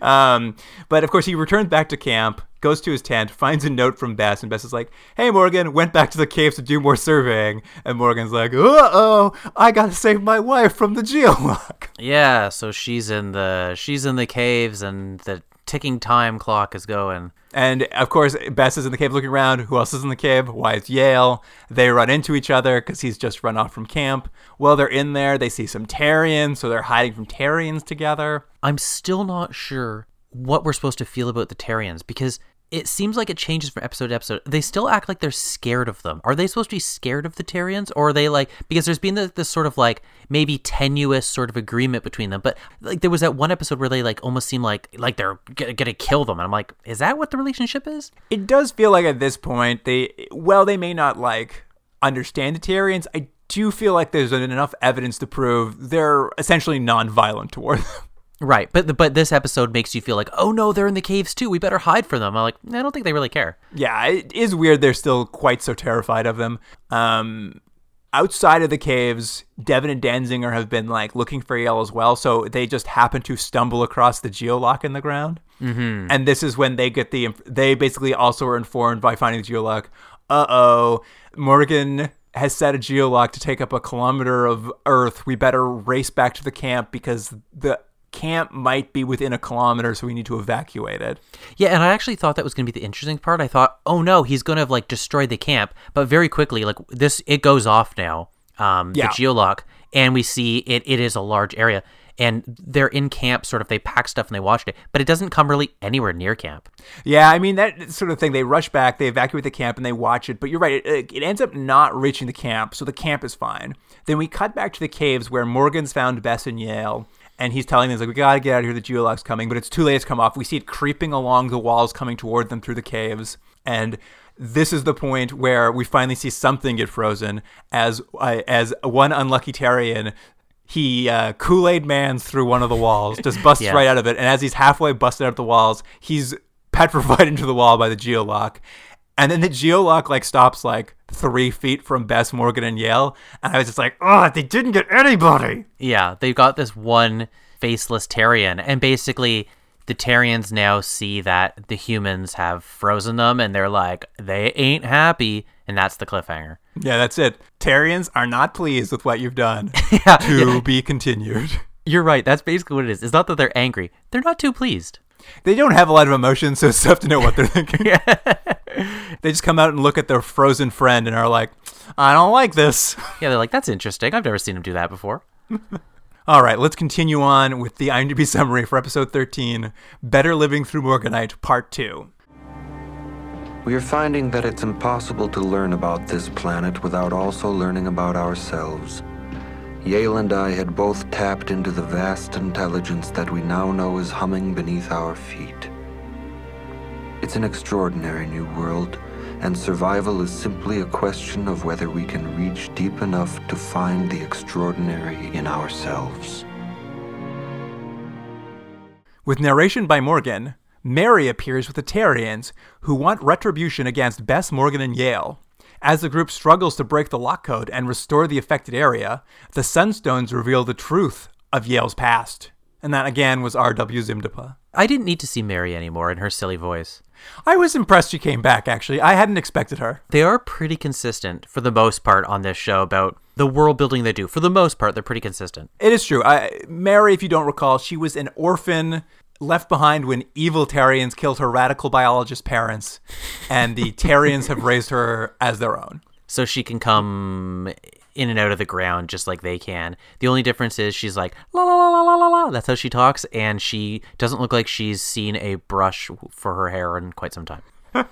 Um, but of course, he returns back to camp, goes to his tent, finds a note from Bess, and Bess is like, "Hey, Morgan, went back to the caves to do more surveying." And Morgan's like, "Uh oh, I gotta save my wife from the geolock." Yeah, so she's in the she's in the caves and the ticking time clock is going. And of course, Bess is in the cave looking around. Who else is in the cave? Why it's Yale. They run into each other because he's just run off from camp. While they're in there, they see some Terrians, so they're hiding from Terrians together. I'm still not sure what we're supposed to feel about the Terrians because it seems like it changes from episode to episode. They still act like they're scared of them. Are they supposed to be scared of the Terrians, or are they like because there's been this, this sort of like maybe tenuous sort of agreement between them? But like there was that one episode where they like almost seem like like they're g- gonna kill them, and I'm like, is that what the relationship is? It does feel like at this point they, well, they may not like understand the Terrians. I do feel like there's enough evidence to prove they're essentially non-violent toward them. Right, but but this episode makes you feel like, oh no, they're in the caves too. We better hide from them. I'm like, I don't think they really care. Yeah, it is weird. They're still quite so terrified of them. Um, outside of the caves, Devon and Danziger have been like looking for Yale as well. So they just happen to stumble across the geolock in the ground, mm-hmm. and this is when they get the. They basically also are informed by finding the geolock. Uh oh, Morgan has set a geolock to take up a kilometer of Earth. We better race back to the camp because the camp might be within a kilometer, so we need to evacuate it. Yeah, and I actually thought that was going to be the interesting part. I thought, oh no, he's going to have like destroyed the camp, but very quickly, like this, it goes off now. Um, Yeah. the geolock, and we see it. It is a large area, and they're in camp. Sort of, they pack stuff and they watched it, but it doesn't come really anywhere near camp. Yeah, I mean that sort of thing. They rush back, they evacuate the camp, and they watch it. But you're right; it, it ends up not reaching the camp, so the camp is fine. Then we cut back to the caves where Morgan's found Bess and Yale, and he's telling them like, "We gotta get out of here. The geolock's coming." But it's too late to come off. We see it creeping along the walls, coming toward them through the caves, and this is the point where we finally see something get frozen as uh, as one unlucky Terrian. He uh, Kool Aid Man's through one of the walls, just busts Yeah. right out of it. And as he's halfway busted out the walls, he's petrified into the wall by the geolock. And then the geolock like stops like three feet from Bess Morgan and Yale. And I was just like, oh, they didn't get anybody. Yeah, they've got this one faceless Terrian, and basically the Terrians now see that the humans have frozen them, and they're like, they ain't happy, and that's the cliffhanger. Yeah, that's it. Terrians are not pleased with what you've done. Yeah, to be continued. You're right. That's basically what it is. It's not that they're angry; they're not too pleased. They don't have a lot of emotion, so it's tough to know what they're thinking. they just come out and look at their frozen friend and are like, I don't like this. Yeah, they're like, "That's interesting. I've never seen him do that before." All right, let's continue on with the IMDb summary for episode 13 Better Living Through Morganite, Part 2. We are finding that it's impossible to learn about this planet without also learning about ourselves. Yale and I had both tapped into the vast intelligence that we now know is humming beneath our feet. It's an extraordinary new world, and survival is simply a question of whether we can reach deep enough to find the extraordinary in ourselves. With narration by Morgan, Mary appears with the Terrians, who want retribution against Bess, Morgan, and Yale. As the group struggles to break the lock code and restore the affected area, the Sunstones reveal the truth of Yale's past. And that again was R.W. Zimdapa. I didn't need to see Mary anymore in her silly voice. I was impressed she came back, actually. I hadn't expected her. They are pretty consistent for the most part on this show about the world building they do. For the most part, they're pretty consistent. It is true. I, Mary, if you don't recall, she was an orphan left behind when evil Terrians killed her radical biologist parents, and the Terrians have raised her as their own. so she can come in and out of the ground just like they can. The only difference is she's like la la la la la la la. That's how she talks, and she doesn't look like she's seen a brush for her hair in quite some time.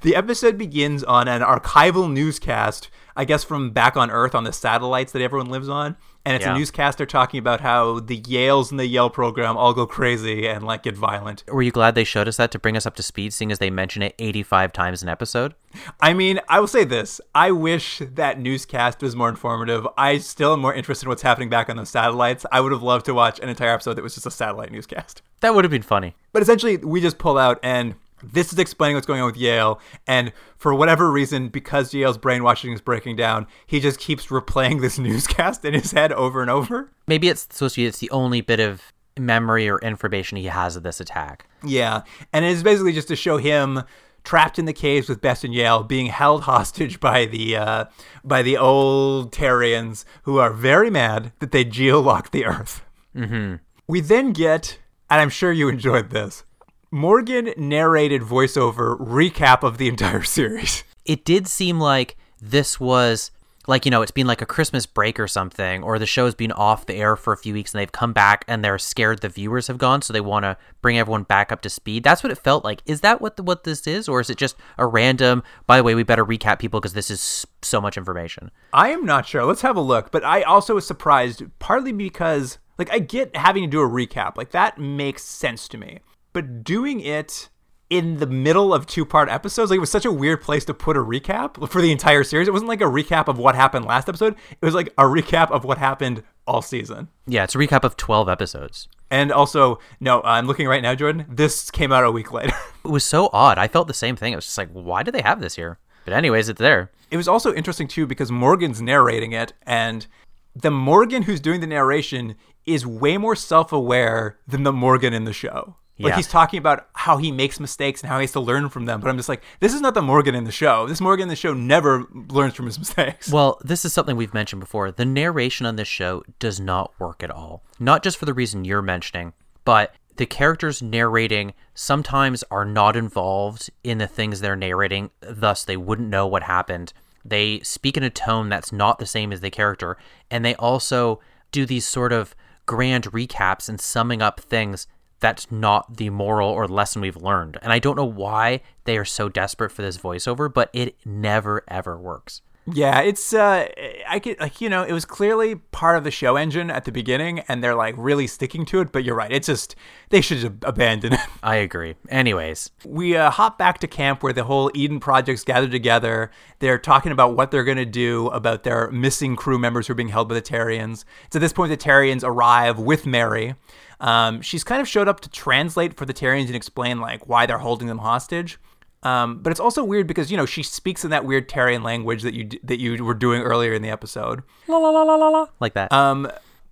The episode begins on an archival newscast, I guess from back on Earth on the satellites that everyone lives on. And it's Yeah. a newscaster talking about how the Yales and the Yale program all go crazy and like get violent. Were you glad they showed us that to bring us up to speed, seeing as they mention it 85 times an episode? I mean, I will say this. I wish that newscast was more informative. I still am more interested in what's happening back on those satellites. I would have loved to watch an entire episode that was just a satellite newscast. That would have been funny. But essentially, we just pull out and this is explaining what's going on with Yale. And for whatever reason, because Yale's brainwashing is breaking down, he just keeps replaying this newscast in his head over and over. Maybe it's supposed to be it's the only bit of memory or information he has of this attack. Yeah, and it's basically just to show him trapped in the caves with Bess and Yale, being held hostage by the uh, by the old Terrians, who are very mad that they geolocked the Earth. Mm-hmm. We then get, and I'm sure you enjoyed this, Morgan narrated voiceover recap of the entire series. It did seem like this was like you know it's been like a christmas break or something or the show's been off the air for a few weeks and they've come back and they're scared the viewers have gone so they want to bring everyone back up to speed that's what it felt like is that what the, what this is or is it just a random by the way we better recap people because this is so much information I am not sure. Let's have a look. But I also was surprised, partly because, like, I get having to do a recap. Like, that makes sense to me. But doing it in the middle of two part episodes, like, it was such a weird place to put a recap for the entire series. It wasn't like a recap of what happened last episode, it was like a recap of what happened all season. yeah it's a recap of 12 episodes And also, no, uh, I'm looking right now, Jordan. This came out a week later. it was so odd i felt the same thing it was just like why do they have this here but anyways it's there it was also interesting too because Morgan's narrating it, and the Morgan who's doing the narration is way more self-aware than the Morgan in the show. Like Yeah. he's talking about how he makes mistakes and how he has to learn from them. But I'm just like, this is not the Morgan in the show. This Morgan in the show never learns from his mistakes. Well, this is something we've mentioned before. The narration on this show does not work at all. Not just for the reason you're mentioning, but the characters narrating sometimes are not involved in the things they're narrating, thus, they wouldn't know what happened. They speak in a tone that's not the same as the character, and they also do these sort of grand recaps and summing up things that's not the moral or lesson we've learned. And I don't know why they are so desperate for this voiceover, but it never ever works. Yeah, it's uh I get like you know, it was clearly part of the show engine at the beginning and they're like really sticking to it, but you're right. It's just they should just abandon it. I agree. Anyways, we uh, hop back to camp where the whole Eden project's gathered together. They're talking about what they're going to do about their missing crew members who are being held by the Terrians. It's at this point the Terrians arrive with Mary. Um, she's kind of showed up to translate for the Terrians and explain like why they're holding them hostage. Um, but it's also weird because you know she speaks in that weird Terrian language that you d- that you were doing earlier in the episode. la la la la la la, like that. Um,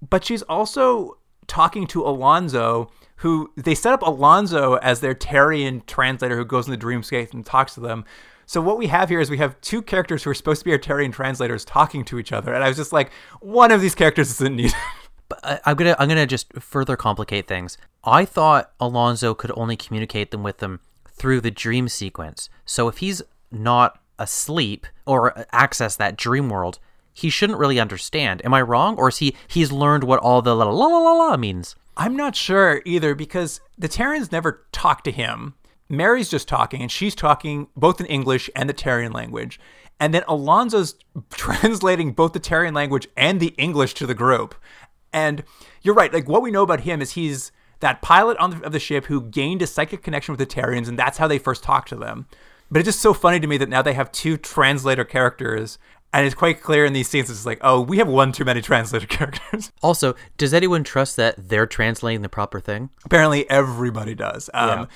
but she's also talking to Alonzo, who they set up Alonzo as their Terrian translator who goes in the dreamscape and talks to them. So what we have here is we have two characters who are supposed to be our Terrian translators talking to each other, and I was just like, one of these characters isn't needed. I'm gonna I'm gonna just further complicate things. I thought Alonzo could only communicate them with them through the dream sequence. So if he's not asleep or access that dream world, he shouldn't really understand. Am I wrong, or is he he's learned what all the la la la la means? I'm not sure either because the Terrians never talk to him. Mary's just talking, and she's talking both in English and the Terrian language. And then Alonzo's translating both the Terrian language and the English to the group. And you're right. Like what we know about him is he's that pilot on the, of the ship who gained a psychic connection with the Terrians, and that's how they first talked to them. But it's just so funny to me that now they have two translator characters, and it's quite clear in these scenes. It's like, oh, we have one too many translator characters. Also, does anyone trust that they're translating the proper thing? Apparently, everybody does. Um, Yeah.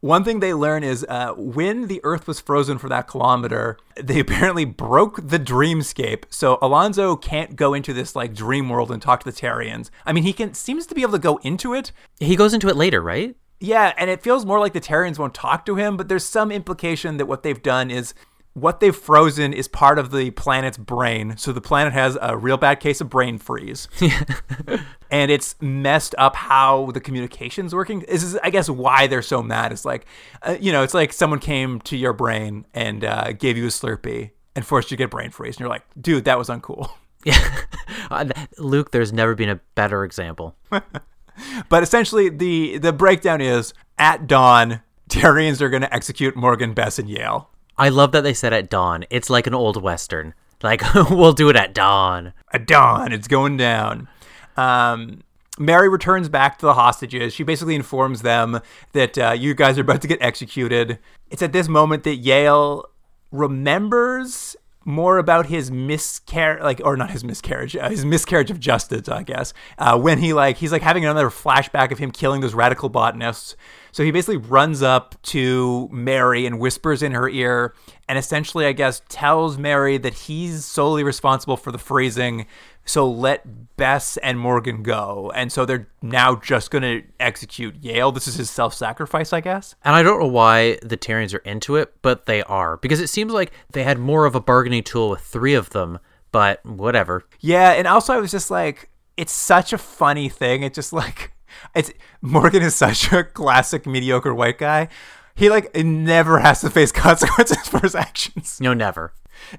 One thing they learn is uh, when the Earth was frozen for that kilometer, they apparently broke the dreamscape. So Alonzo can't go into this like dream world and talk to the Terrians. I mean, he can seems to be able to go into it. He goes into it later, right? Yeah, and it feels more like the Terrians won't talk to him, but there's some implication that what they've done is what they've frozen is part of the planet's brain. So the planet has a real bad case of brain freeze. and it's messed up how the communication's working. This is, I guess, why they're so mad. It's like, uh, you know, it's like someone came to your brain and uh, gave you a Slurpee and forced you to get brain freeze. And you're like, dude, that was uncool. Yeah. Uh, Luke, there's never been a better example. But essentially, the the breakdown is at dawn, Terrians are going to execute Morgan, Bess, and Yale. I love that they said at dawn. It's like an old western. Like we'll do it at dawn. At dawn, it's going down. Um, Mary returns back to the hostages. She basically informs them that uh, you guys are about to get executed. It's at this moment that Yale remembers more about his miscarriage, like, or not his miscarriage, uh, his miscarriage of justice, I guess. Uh, when he like, he's like having another flashback of him killing those radical botanists. So he basically runs up to Mary and whispers in her ear, and essentially, I guess, tells Mary that he's solely responsible for the freezing. So let Bess and Morgan go. And so they're now just going to execute Yale. This is his self sacrifice, I guess. And I don't know why the Terrians are into it, but they are. Because it seems like they had more of a bargaining tool with three of them, but whatever. Yeah. And also, I was just like, it's such a funny thing. It's just like, it's Morgan is such a classic mediocre white guy. He like never has to face consequences for his actions. No, never.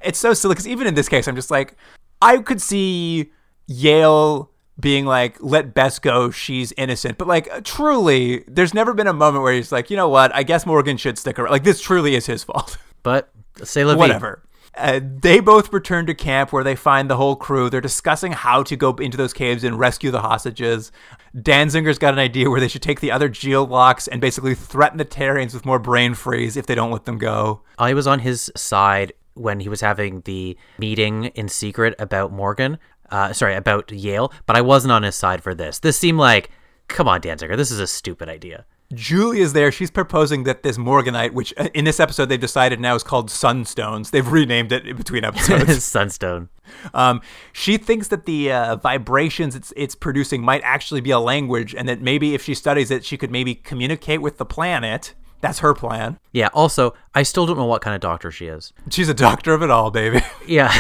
It's so silly because even in this case, I'm just like, I could see Yale being like, let Bess go, she's innocent. But like, truly, there's never been a moment where he's like, you know what, I guess Morgan should stick around. Like, this truly is his fault. But say la vie. Whatever. Uh, they both return to camp where they find the whole crew. They're discussing how to go into those caves and rescue the hostages. Danziger's got an idea where they should take the other geolocks and basically threaten the Terrians with more brain freeze if they don't let them go. I was on his side when he was having the meeting in secret about Morgan. Uh, sorry, about Yale, but I wasn't on his side for this. This seemed like, come on, Danziger, this is a stupid idea. Julia's there. She's proposing that this Morganite, which uh, in this episode they've decided now is called Sunstones. They've renamed it in between episodes. Sunstone. Um, she thinks that the uh, vibrations it's it's producing might actually be a language, and that maybe if she studies it, she could maybe communicate with the planet. That's her plan. Yeah. Also, I still don't know what kind of doctor she is. She's a doctor of it all, baby. Yeah.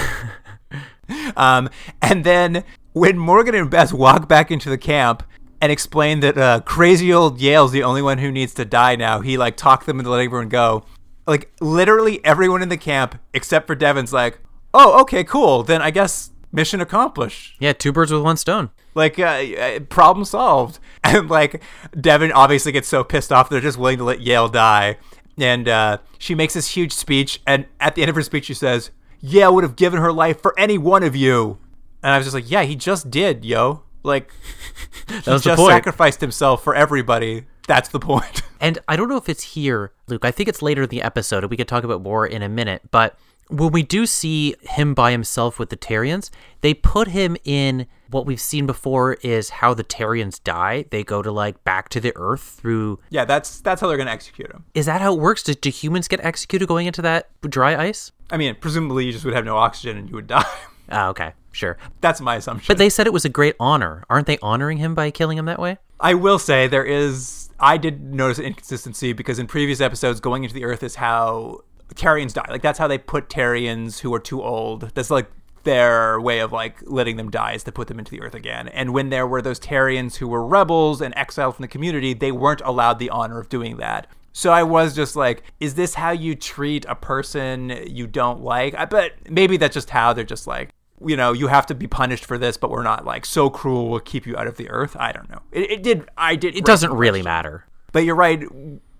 Um, and then when Morgan and Bess walk back into the camp and explain that uh, crazy old Yale's the only one who needs to die now, he like talked them into letting everyone go. Like literally everyone in the camp except for Devon's like, oh, okay, cool. Then I guess mission accomplished. yeah. Two birds with one stone. Like uh, uh, problem solved. And like Devin obviously gets so pissed off they're just willing to let Yale die. And uh, she makes this huge speech, and at the end of her speech, she says, "Yale would have given her life for any one of you." And I was just like, "Yeah, he just did, yo. Like, he was just sacrificed himself for everybody. That's the point." And I don't know if it's here, Luke. I think it's later in the episode, and we could talk about more in a minute. But when we do see him by himself with the Terrians, they put him in what we've seen before is how the Terrians die. They go to like back to the Earth through. yeah, that's that's how they're gonna execute him. Is that how it works? Do, do humans get executed going into that dry ice? I mean, presumably you just would have no oxygen and you would die. Ah, okay, sure. that's my assumption. But they said it was a great honor. Aren't they honoring him by killing him that way? I will say there is. I did notice an inconsistency because in previous episodes, going into the Earth is how Terrians die. Like that's how they put Terrians who are too old. That's like their way of like letting them die is to put them into the Earth again. And when there were those Terrians who were rebels and exiled from the community, they weren't allowed the honor of doing that. So I was just like, is this how you treat a person you don't like? I bet maybe that's just how they're just like, you know, you have to be punished for this, but we're not like so cruel. We'll keep you out of the earth. I don't know. It, it did. I did. It doesn't really matter. But you're right.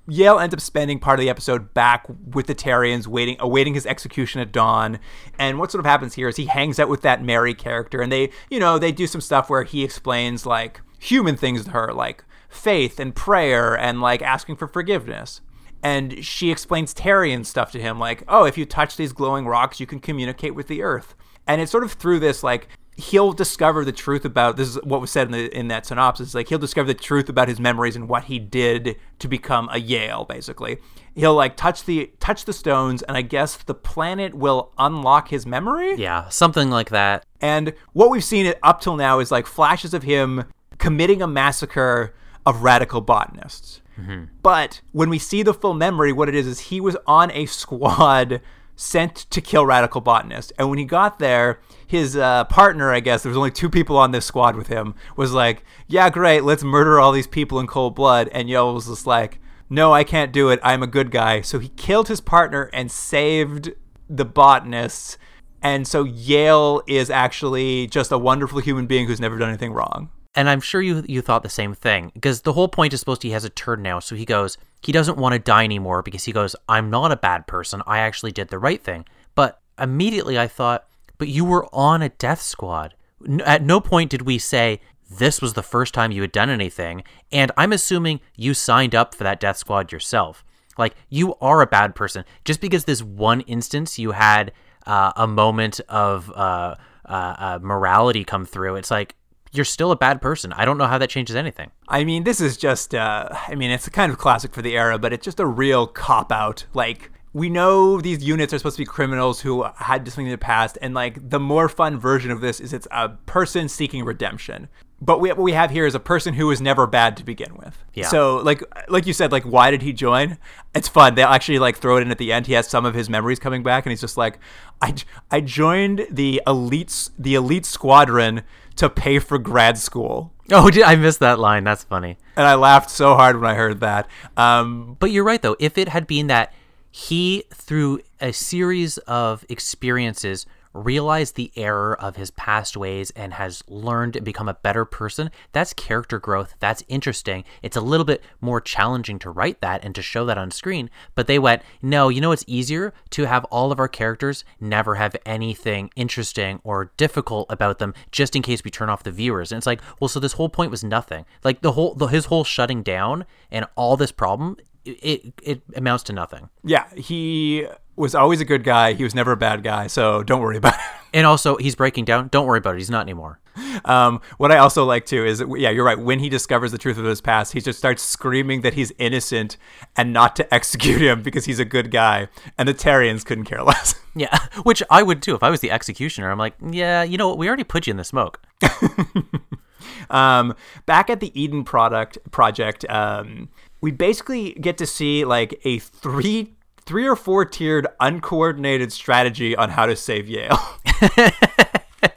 Yale ends up spending part of the episode back with the Terrians, waiting, awaiting his execution at dawn. And what sort of happens here is he hangs out with that Mary character, and they, you know, they do some stuff where he explains like human things to her, like faith and prayer, and like asking for forgiveness. And she explains Terrian stuff to him, like, oh, if you touch these glowing rocks, you can communicate with the earth. And it's sort of through this, like, he'll discover the truth about this is what was said in the in that synopsis like he'll discover the truth about his memories and what he did to become a Yale basically he'll like touch the touch the stones and I guess the planet will unlock his memory Yeah, something like that. and what we've seen it up till now is like flashes of him committing a massacre of radical botanists. Mm-hmm. But when we see the full memory, what it is is he was on a squad sent to kill radical botanists. And when he got there, his uh, partner, I guess, there was only two people on this squad with him, was like, "Yeah, great, let's murder all these people in cold blood." And Yale was just like, "No, I can't do it. I'm a good guy." So he killed his partner and saved the botanists. And so Yale is actually just a wonderful human being who's never done anything wrong. And I'm sure you you thought the same thing because the whole point is supposed to he has a turn now. So he goes, he doesn't want to die anymore because he goes, I'm not a bad person. I actually did the right thing. But immediately I thought, but you were on a death squad. At no point did we say this was the first time you had done anything. And I'm assuming you signed up for that death squad yourself. Like you are a bad person just because this one instance you had uh, a moment of uh, uh, uh, morality come through. It's like you're still a bad person. I don't know how that changes anything. I mean, this is just, uh, I mean, it's a kind of classic for the era, but it's just a real cop out. Like, we know these units are supposed to be criminals who had something in the past, and like the more fun version of this is it's a person seeking redemption. But we, what we have here is a person who was never bad to begin with. Yeah. So like like you said, like why did he join? It's fun. They actually like throw it in at the end. He has some of his memories coming back, and he's just like, I I joined the elites the elite squadron to pay for grad school. Oh, did I missed that line? That's funny. And I laughed so hard when I heard that. Um, But you're right, though. If it had been that he, through a series of experiences, realized the error of his past ways and has learned and become a better person, that's character growth. That's interesting. It's a little bit more challenging to write that and to show that on screen. But they went, no, you know it's easier to have all of our characters never have anything interesting or difficult about them just in case we turn off the viewers. And it's like, well, so this whole point was nothing. Like the whole, the, his whole shutting down and all this problem, it, it amounts to nothing. yeah, he was always a good guy. He was never a bad guy. So don't worry about it. And also, he's breaking down. Don't worry about it. He's not anymore. Um, what I also like too is, yeah, you're right. When he discovers the truth of his past, he just starts screaming that he's innocent and not to execute him because he's a good guy. And the Terrians couldn't care less. Yeah, which I would too if I was the executioner. I'm like, yeah, you know what? We already put you in the smoke. Um, back at the Eden product project, um, we basically get to see like a three three or four tiered uncoordinated strategy on how to save Yale.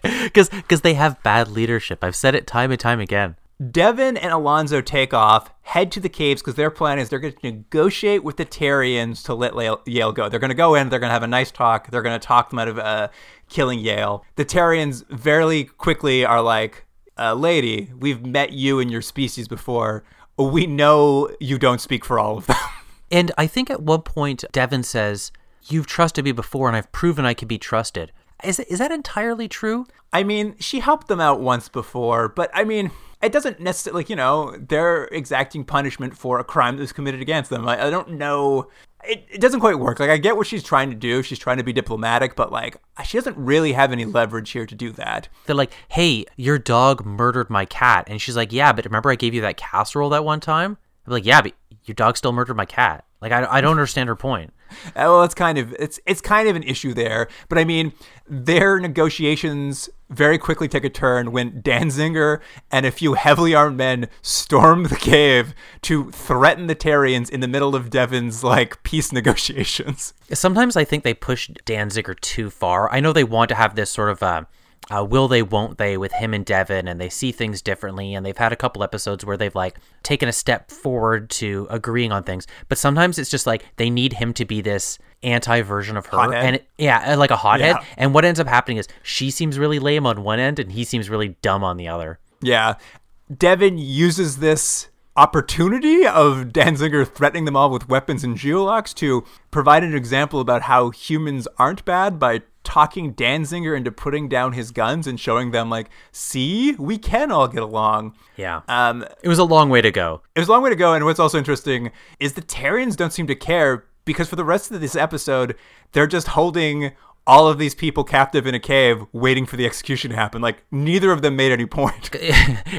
Because because they have bad leadership. I've said it time and time again. Devon and Alonzo take off, head to the caves because their plan is they're going to negotiate with the Terrians to let Yale- Yale go. They're going to go in, they're going to have a nice talk, they're going to talk them out of uh, killing Yale. The Terrians very quickly are like, uh, "Lady, we've met you and your species before. We know you don't speak for all of them." And I think at one point Devon says, "You've trusted me before, and I've proven I can be trusted." Is is that entirely true? I mean, she helped them out once before, but I mean, it doesn't necessarily, like, you know, they're exacting punishment for a crime that was committed against them. I, I don't know. It, it doesn't quite work. Like, I get what she's trying to do. She's trying to be diplomatic, but, like, she doesn't really have any leverage here to do that. They're like, "Hey, your dog murdered my cat," and she's like, "Yeah, but remember I gave you that casserole that one time?" I'm like, "Yeah, but your dog still murdered my cat." Like, I, I don't understand her point. Uh, Well, it's kind of it's it's kind of an issue there, but I mean, their negotiations very quickly take a turn when Danziger and a few heavily armed men storm the cave to threaten the Terrians in the middle of Devon's like peace negotiations. Sometimes I think they push Danziger too far. I know they want to have this sort of uh, uh, will they, won't they with him and Devon, and they see things differently. And they've had a couple episodes where they've like taken a step forward to agreeing on things. But sometimes it's just like they need him to be this anti version of her, Hothead. and it, yeah, like a hothead. Yeah. And what ends up happening is she seems really lame on one end, and he seems really dumb on the other. Yeah, Devon uses this opportunity of Danziger threatening them all with weapons and geolocks to provide an example about how humans aren't bad by talking Danziger into putting down his guns and showing them like, see, we can all get along. Yeah, Um, it was a long way to go. it was a long way to go, and what's also interesting is the Terrians don't seem to care because for the rest of this episode, they're just holding all of these people captive in a cave waiting for the execution to happen. Like neither of them made any point.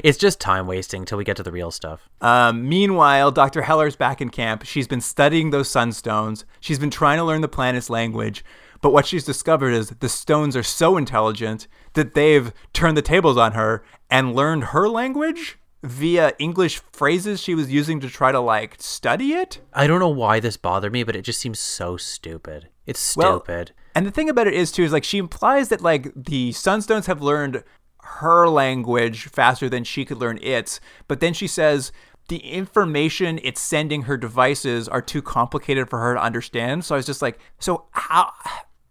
it's just time wasting till we get to the real stuff. Um, meanwhile, Dr. Heller's back in camp. She's been studying those sunstones. She's been trying to learn the planet's language. But what she's discovered is the stones are so intelligent that they've turned the tables on her and learned her language via English phrases she was using to try to like study it. I don't know why this bothered me, but it just seems so stupid. It's Well, stupid. And the thing about it is too is like she implies that like the Sunstones have learned her language faster than she could learn its, but then she says the information it's sending her devices are too complicated for her to understand. So I was just like, so how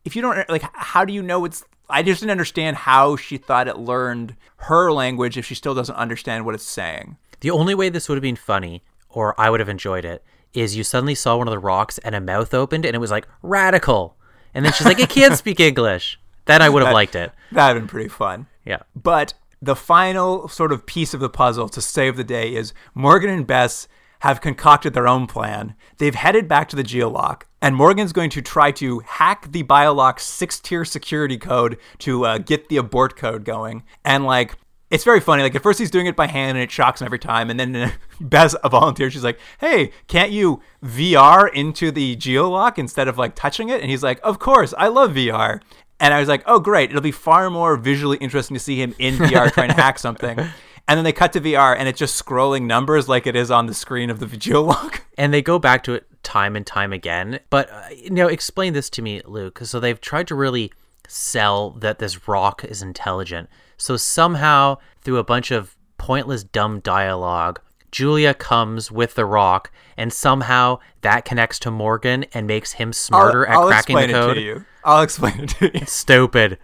if you don't like how do you know it's I just didn't understand how she thought it learned her language if she still doesn't understand what it's saying. The only way this would have been funny, or I would have enjoyed it, is you suddenly saw one of the rocks and a mouth opened and it was like radical. And then she's like, it can't speak English. Then I would have liked it. That'd been pretty fun. Yeah. But the final sort of piece of the puzzle to save the day is Morgan and Bess have concocted their own plan. They've headed back to the geolock, and Morgan's going to try to hack the biolock's six tier security code to uh, get the abort code going. And like, it's very funny. Like at first he's doing it by hand and it shocks him every time. And then Baz, a volunteer, she's like, "Hey, can't you VR into the geolock instead of like touching it?" And he's like, "Of course, I love VR." And I was like, "Oh, great! It'll be far more visually interesting to see him in VR trying to hack something." And then they cut to VR and it's just scrolling numbers like it is on the screen of the geolock. And they go back to it time and time again. But uh, you know, explain this to me, Luke. So they've tried to really sell that this rock is intelligent. So somehow, through a bunch of pointless, dumb dialogue, Julia comes with the rock, and somehow that connects to Morgan and makes him smarter I'll, at cracking explain the code. It to you. I'll explain it to you. Stupid.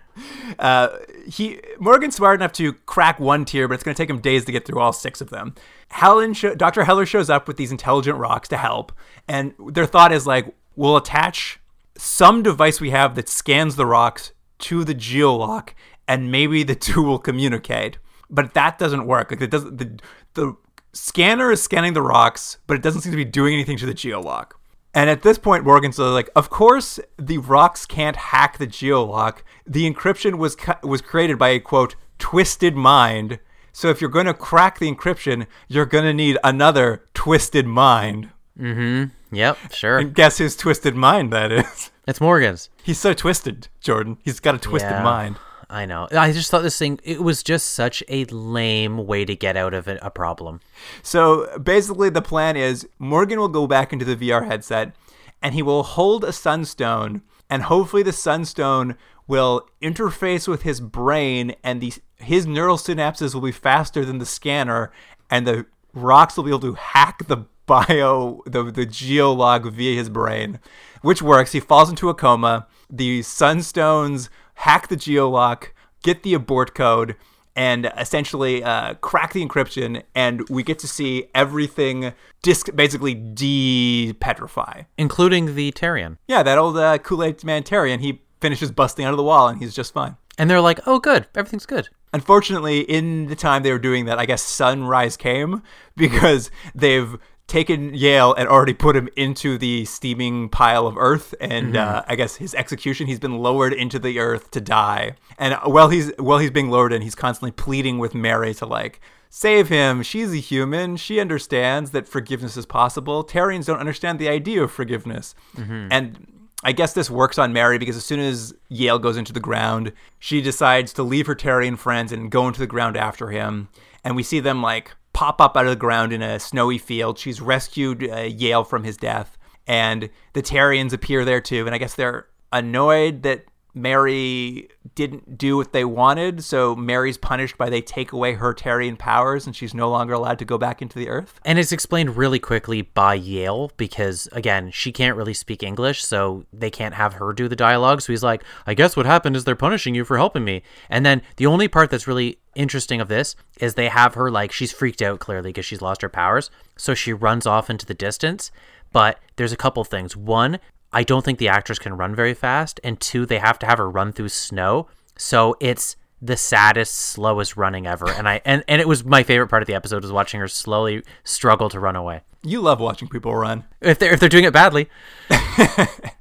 Uh, he Morgan's smart enough to crack one tier, but it's going to take him days to get through all six of them. Helen, sh- Dr. Heller shows up with these intelligent rocks to help, and their thought is like, we'll attach some device we have that scans the rocks to the geolock, and maybe the two will communicate. But that doesn't work. Like it doesn't. The, the scanner is scanning the rocks, but it doesn't seem to be doing anything to the geolock. And at this point, Morgan's like, "Of course, the rocks can't hack the geolock. The encryption was cu- was created by a quote twisted mind. So if you're going to crack the encryption, you're going to need another twisted mind. Mm-hmm. Yep, sure. And guess whose twisted mind that is? It's Morgan's. He's so twisted, Jordan. He's got a twisted Yeah. mind. I know. I just thought this thing, it was just such a lame way to get out of a problem. So basically, the plan is Morgan will go back into the VR headset and he will hold a sunstone, and hopefully, the sunstone will interface with his brain, and the, his neural synapses will be faster than the scanner, and the rocks will be able to hack the bio, the, the geolock via his brain, which works. He falls into a coma. The sunstones hack the geolock, get the abort code, and essentially uh, crack the encryption, and we get to see everything disc basically de-petrify. Including the Terrian. Yeah, that old uh, Kool-Aid man Terry, he finishes busting out of the wall, and he's just fine. And they're like, oh, good. Everything's good. Unfortunately, in the time they were doing that, I guess sunrise came because they've taken Yale and already put him into the steaming pile of earth, and mm-hmm. uh, I guess his execution, he's been lowered into the earth to die. And uh, while he's while he's being lowered in, he's constantly pleading with Mary to like save him. She's a human. She understands that forgiveness is possible. Terrians don't understand the idea of forgiveness, mm-hmm. and I guess this works on Mary because as soon as Yale goes into the ground, she decides to leave her Terrian friends and go into the ground after him. And we see them like pop up out of the ground in a snowy field. She's rescued uh, Yale from his death, and the Terrians appear there too. And I guess they're annoyed that Mary didn't do what they wanted, so Mary's punished by they take away her Terrian powers, and she's no longer allowed to go back into the Earth. And it's explained really quickly by Yale because, again, she can't really speak English, so they can't have her do the dialogue. So he's like, I guess what happened is they're punishing you for helping me. And then the only part that's really interesting of this is they have her, like, she's freaked out clearly because she's lost her powers. So she runs off into the distance. But there's a couple things. One, I don't think the actress can run very fast. And two, they have to have her run through snow. So it's the saddest, slowest running ever. And I and, and it was my favorite part of the episode was watching her slowly struggle to run away. You love watching people run. If they're if they're doing it badly.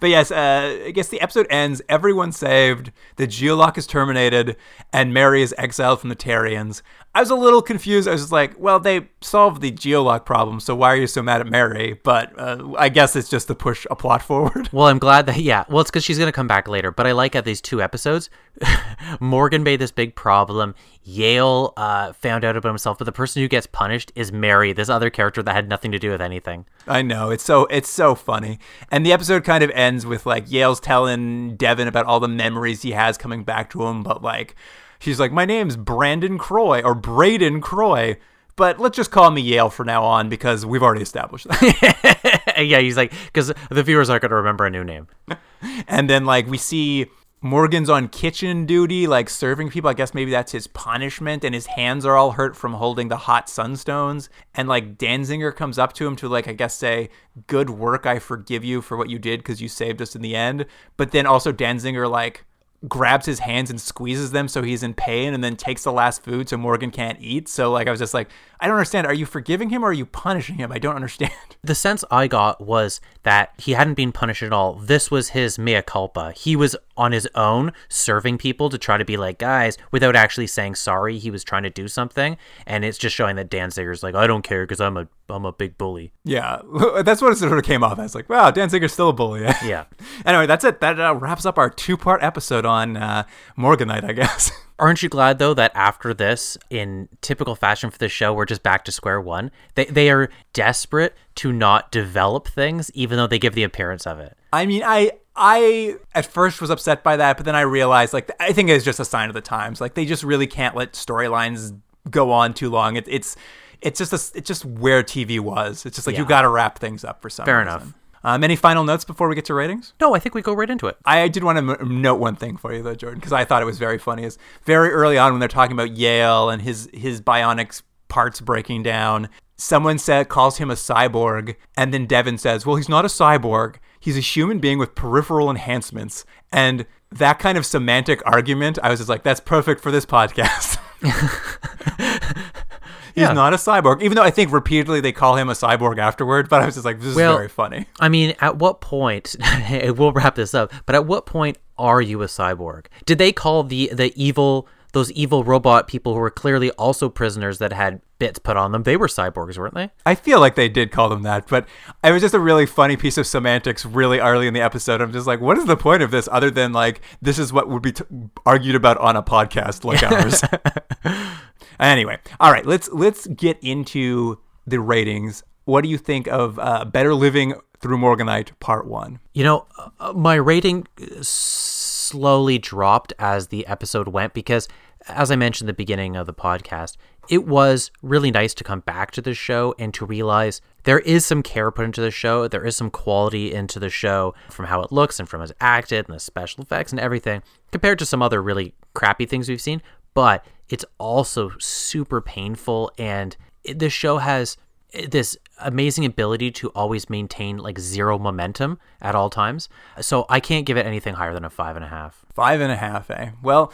But yes, uh, I guess the episode ends. Everyone's saved. The geolock is terminated, and Mary is exiled from the Terrians. I was a little confused. I was just like, well, they solved the geolock problem, so why are you so mad at Mary? But uh, I guess it's just to push a plot forward. Well, I'm glad that yeah. Well, it's because she's gonna come back later. But I like at these two episodes, Morgan made this big problem. Yale uh, found out about himself, but the person who gets punished is Mary, this other character that had nothing to do with anything. I know it's so it's so funny, and the episode kind of ends with like Yale's telling Devon about all the memories he has coming back to him, but like she's like, "My name's Brandon Croy or Braden Croy." But let's just call me Yale for now on because we've already established that. yeah, he's like because the viewers aren't gonna remember a new name. and then like we see Morgan's on kitchen duty, like serving people. I guess maybe that's his punishment, and his hands are all hurt from holding the hot sunstones. And like Danziger comes up to him to like I guess say, "Good work, I forgive you for what you did because you saved us in the end." But then also Danziger like grabs his hands and squeezes them so he's in pain and then takes the last food so Morgan can't eat. So like I was just like, I don't understand. Are you forgiving him or are you punishing him? I don't understand. The sense I got was that he hadn't been punished at all. This was his mea culpa. He was on his own serving people to try to be like, guys, without actually saying sorry. He was trying to do something. And it's just showing that Dan Danziger's like, I don't care because I'm a I'm a big bully. Yeah, that's what it sort of came off as. Like, wow, Danziger's still a bully. Yeah. anyway, that's it. That uh, wraps up our two part episode on uh, Morganite, I guess. Aren't you glad though that after this, in typical fashion for the show, we're just back to square one? They they are desperate to not develop things, even though they give the appearance of it. I mean, I I at first was upset by that, but then I realized like I think it's just a sign of the times. Like they just really can't let storylines go on too long. It, it's it's just a, it's just where TV was. It's just like you Yeah. got to wrap things up for some Fair reason. enough. Um, any final notes before we get to ratings? No, I think we go right into it. I did want to m- note one thing for you though, Jordan, because I thought it was very funny. Is very early on when they're talking about Yale and his his bionics parts breaking down. Someone said calls him a cyborg, and then Devon says, "Well, he's not a cyborg. He's a human being with peripheral enhancements." And that kind of semantic argument, I was just like, "That's perfect for this podcast." He's Yeah. not a cyborg, even though I think repeatedly they call him a cyborg afterward. But I was just like, "This Well, is very funny." I mean, at what point? we'll wrap this up. But at what point are you a cyborg? Did they call the the evil those evil robot people who were clearly also prisoners that had bits put on them? They were cyborgs, weren't they? I feel like they did call them that, but it was just a really funny piece of semantics really early in the episode. I'm just like, what is the point of this other than like this is what would be t- argued about on a podcast like ours? anyway, all right, let's let's get into the ratings. What do you think of uh, Better Living Through Morganite Part One? You know, uh, my rating slowly dropped as the episode went because, as I mentioned at the beginning of the podcast, it was really nice to come back to the show and to realize there is some care put into the show. There is some quality into the show from how it looks and from how it's acted and the special effects and everything compared to some other really crappy things we've seen. But it's also super painful and it, this show has this amazing ability to always maintain like zero momentum at all times. So I can't give it anything higher than a five and a half. Five and a half, eh? Well,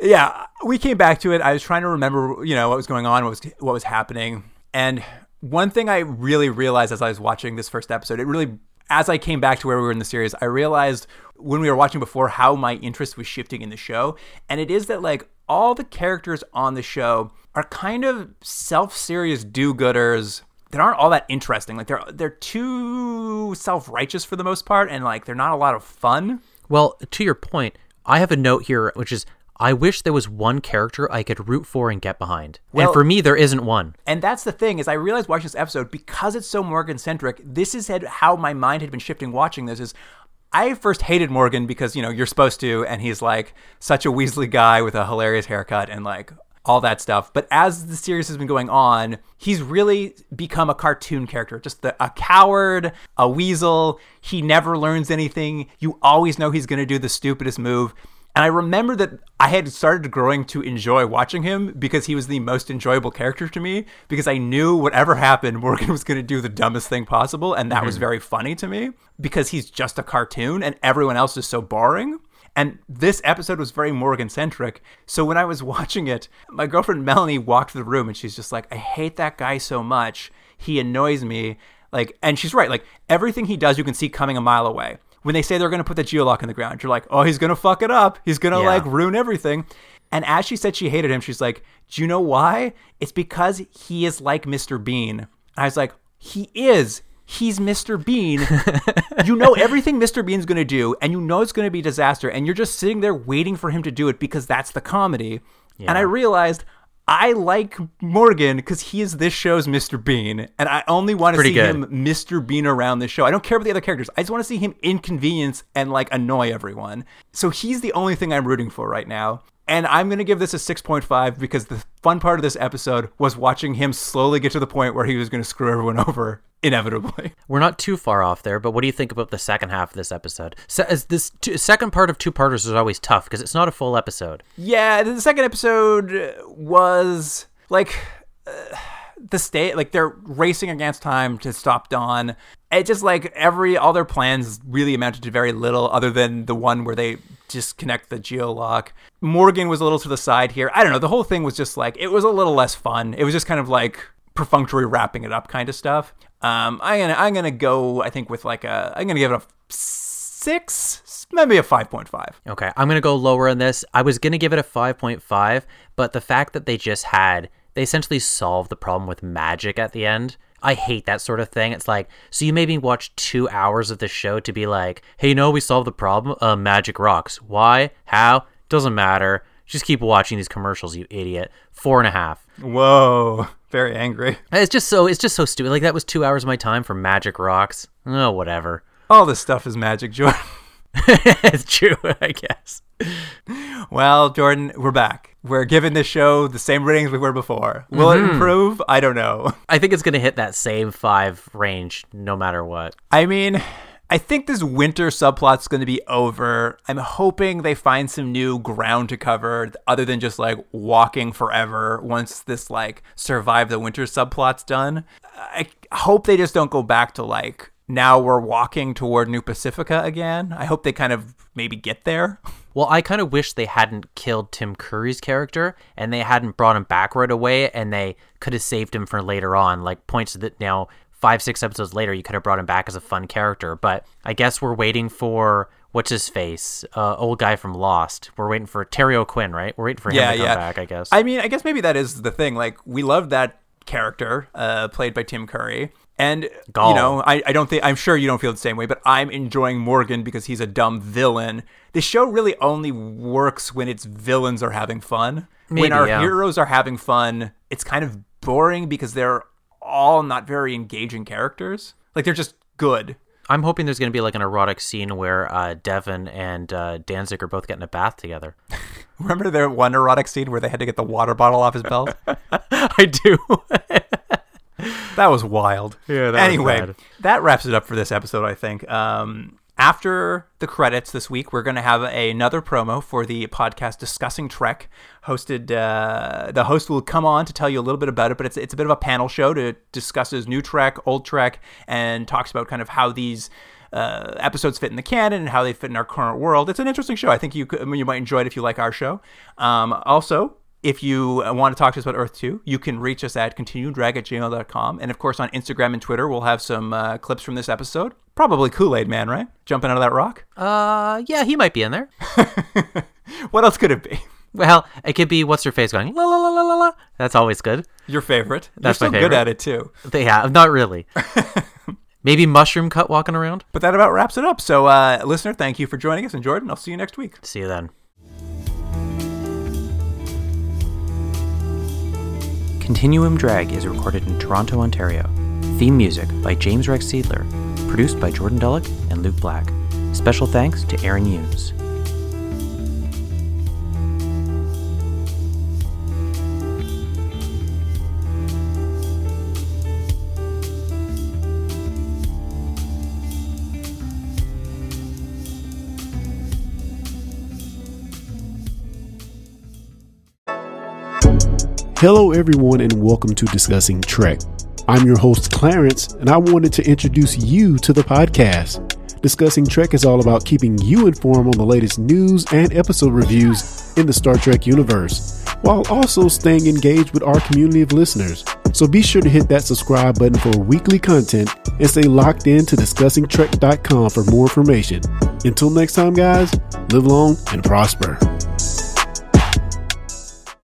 yeah, we came back to it. I was trying to remember, you know, what was going on, what was what was happening, and one thing I really realized as I was watching this first episode, it really, as I came back to where we were in the series, I realized when we were watching before how my interest was shifting in the show, and it is that like all the characters on the show are kind of self-serious do-gooders that aren't all that interesting. Like they're they're too self-righteous for the most part, and like they're not a lot of fun. Well, to your point, I have a note here which is I wish there was one character I could root for and get behind. Well- and for me, there isn't one. And that's the thing is I realized watching this episode because it's so Morgan centric. This is how my mind had been shifting watching this. Is I first hated Morgan because you know you're supposed to, and he's like such a Weasley guy with a hilarious haircut and like all that stuff. But as the series has been going on, he's really become a cartoon character, just the, a coward, a weasel. He never learns anything. You always know he's going to do the stupidest move. And I remember that I had started growing to enjoy watching him because he was the most enjoyable character to me because I knew whatever happened, Morgan was going to do the dumbest thing possible. And that was hmm. very funny to me because he's just a cartoon and everyone else is so boring. And this episode was very Morgan centric. So when I was watching it, my girlfriend Melanie walked to the room and she's just like, I hate that guy so much. He annoys me. Like, and she's right. Like, everything he does, you can see coming a mile away. When they say they're going to put the geolock in the ground, you're like, oh, he's going to fuck it up. He's going to Yeah. like ruin everything. And as she said she hated him, she's like, do you know why? It's because he is like Mr. Bean. And I was like, he is. He's Mr. Bean. you know everything Mr. Bean's going to do, and you know it's going to be disaster, and you're just sitting there waiting for him to do it because that's the comedy. And I realized I like Morgan because he is this show's Mr. Bean, and I only want to see good. him Mr. Bean around this show. I don't care about the other characters. I just want to see him inconvenience and like annoy everyone. So he's the only thing I'm rooting for right now. And I'm going to give this a 6.5 because the fun part of this episode was watching him slowly get to the point where he was going to screw everyone over inevitably. We're not too far off there, but what do you think about the second half of this episode? So, as this two, second part of two parters is always tough because it's not a full episode. Yeah, the second episode was like uh, the state like they're racing against time to stop Dawn. It just like every all their plans really amounted to very little other than the one where they disconnect the geolock. Morgan was a little to the side here. I don't know. The whole thing was just like it was a little less fun. It was just kind of like perfunctory wrapping it up kind of stuff. Um, I'm gonna I'm gonna go. I think with like a I'm gonna give it a six, maybe a five point five. Okay, I'm gonna go lower on this. I was gonna give it a 5.5, but the fact that they just had they essentially solved the problem with magic at the end. I hate that sort of thing. It's like, so you made me watch two hours of the show to be like, hey, you know, we solved the problem. Uh, magic rocks. Why? How? Doesn't matter. Just keep watching these commercials, you idiot. Four and a half. Whoa, very angry. It's just so it's just so stupid. Like that was two hours of my time for magic rocks. Oh, whatever. All this stuff is magic, Jordan. it's true, I guess. Well, Jordan, we're back. We're giving this show the same ratings we were before. Will it mm-hmm. improve? I don't know. I think it's gonna hit that same five range no matter what. I mean, I think this winter subplot's going to be over. I'm hoping they find some new ground to cover other than just like walking forever once this like survive the winter subplot's done. I hope they just don't go back to like now we're walking toward New Pacifica again. I hope they kind of maybe get there. Well, I kind of wish they hadn't killed Tim Curry's character and they hadn't brought him back right away and they could have saved him for later on. Like points that now five, six episodes later, you could have brought him back as a fun character. But I guess we're waiting for what's his face, uh, old guy from Lost. We're waiting for Terry O'Quinn, right? We're waiting for him Yeah, to come yeah. back. I guess. I mean, I guess maybe that is the thing. Like, we love that character, uh, played by Tim Curry. And you know, I, I don't think I'm sure you don't feel the same way, but I'm enjoying Morgan because he's a dumb villain. The show really only works when its villains are having fun. when our yeah. heroes are having fun, it's kind of boring because they're all not very engaging characters. Like they're just good. I'm hoping there's going to be like an erotic scene where uh, Devon and uh, Danzig are both getting a bath together. Remember their one erotic scene where they had to get the water bottle off his belt? I do. That was wild. Yeah, that was anyway, that wraps it up for this episode, I think. Um, after the credits this week, we're going to have another promo for the podcast discussing Trek. Hosted, uh, the host will come on to tell you a little bit about it, but it's it's a bit of a panel show to discusses new Trek, old Trek, and talks about kind of how these. Uh, episodes fit in the canon and how they fit in our current world. It's an interesting show. I think you could, I mean, you might enjoy it if you like our show. Um, also, if you uh, want to talk to us about Earth 2, you can reach us at continuumdrag at gmail.com. And of course, on Instagram and Twitter, we'll have some uh, clips from this episode. Probably Kool Aid Man, right? Jumping out of that rock. uh, yeah, he might be in there. What else could it be? Well, it could be what's her face going la la la la la la. That's always good. Your favorite. That's You're my still good at it, too. Yeah, not really. Maybe mushroom cut walking around. But that about wraps it up. So, uh, listener, thank you for joining us. And Jordan, I'll see you next week. See you then. Continuum Drag is recorded in Toronto, Ontario. Theme music by James Rex Seidler. Produced by Jordan Dullock and Luke Black. Special thanks to Aaron Hughes. Hello, everyone, and welcome to Discussing Trek. I'm your host, Clarence, and I wanted to introduce you to the podcast. Discussing Trek is all about keeping you informed on the latest news and episode reviews in the Star Trek universe, while also staying engaged with our community of listeners. So be sure to hit that subscribe button for weekly content and stay locked in to discussingtrek.com for more information. Until next time, guys, live long and prosper.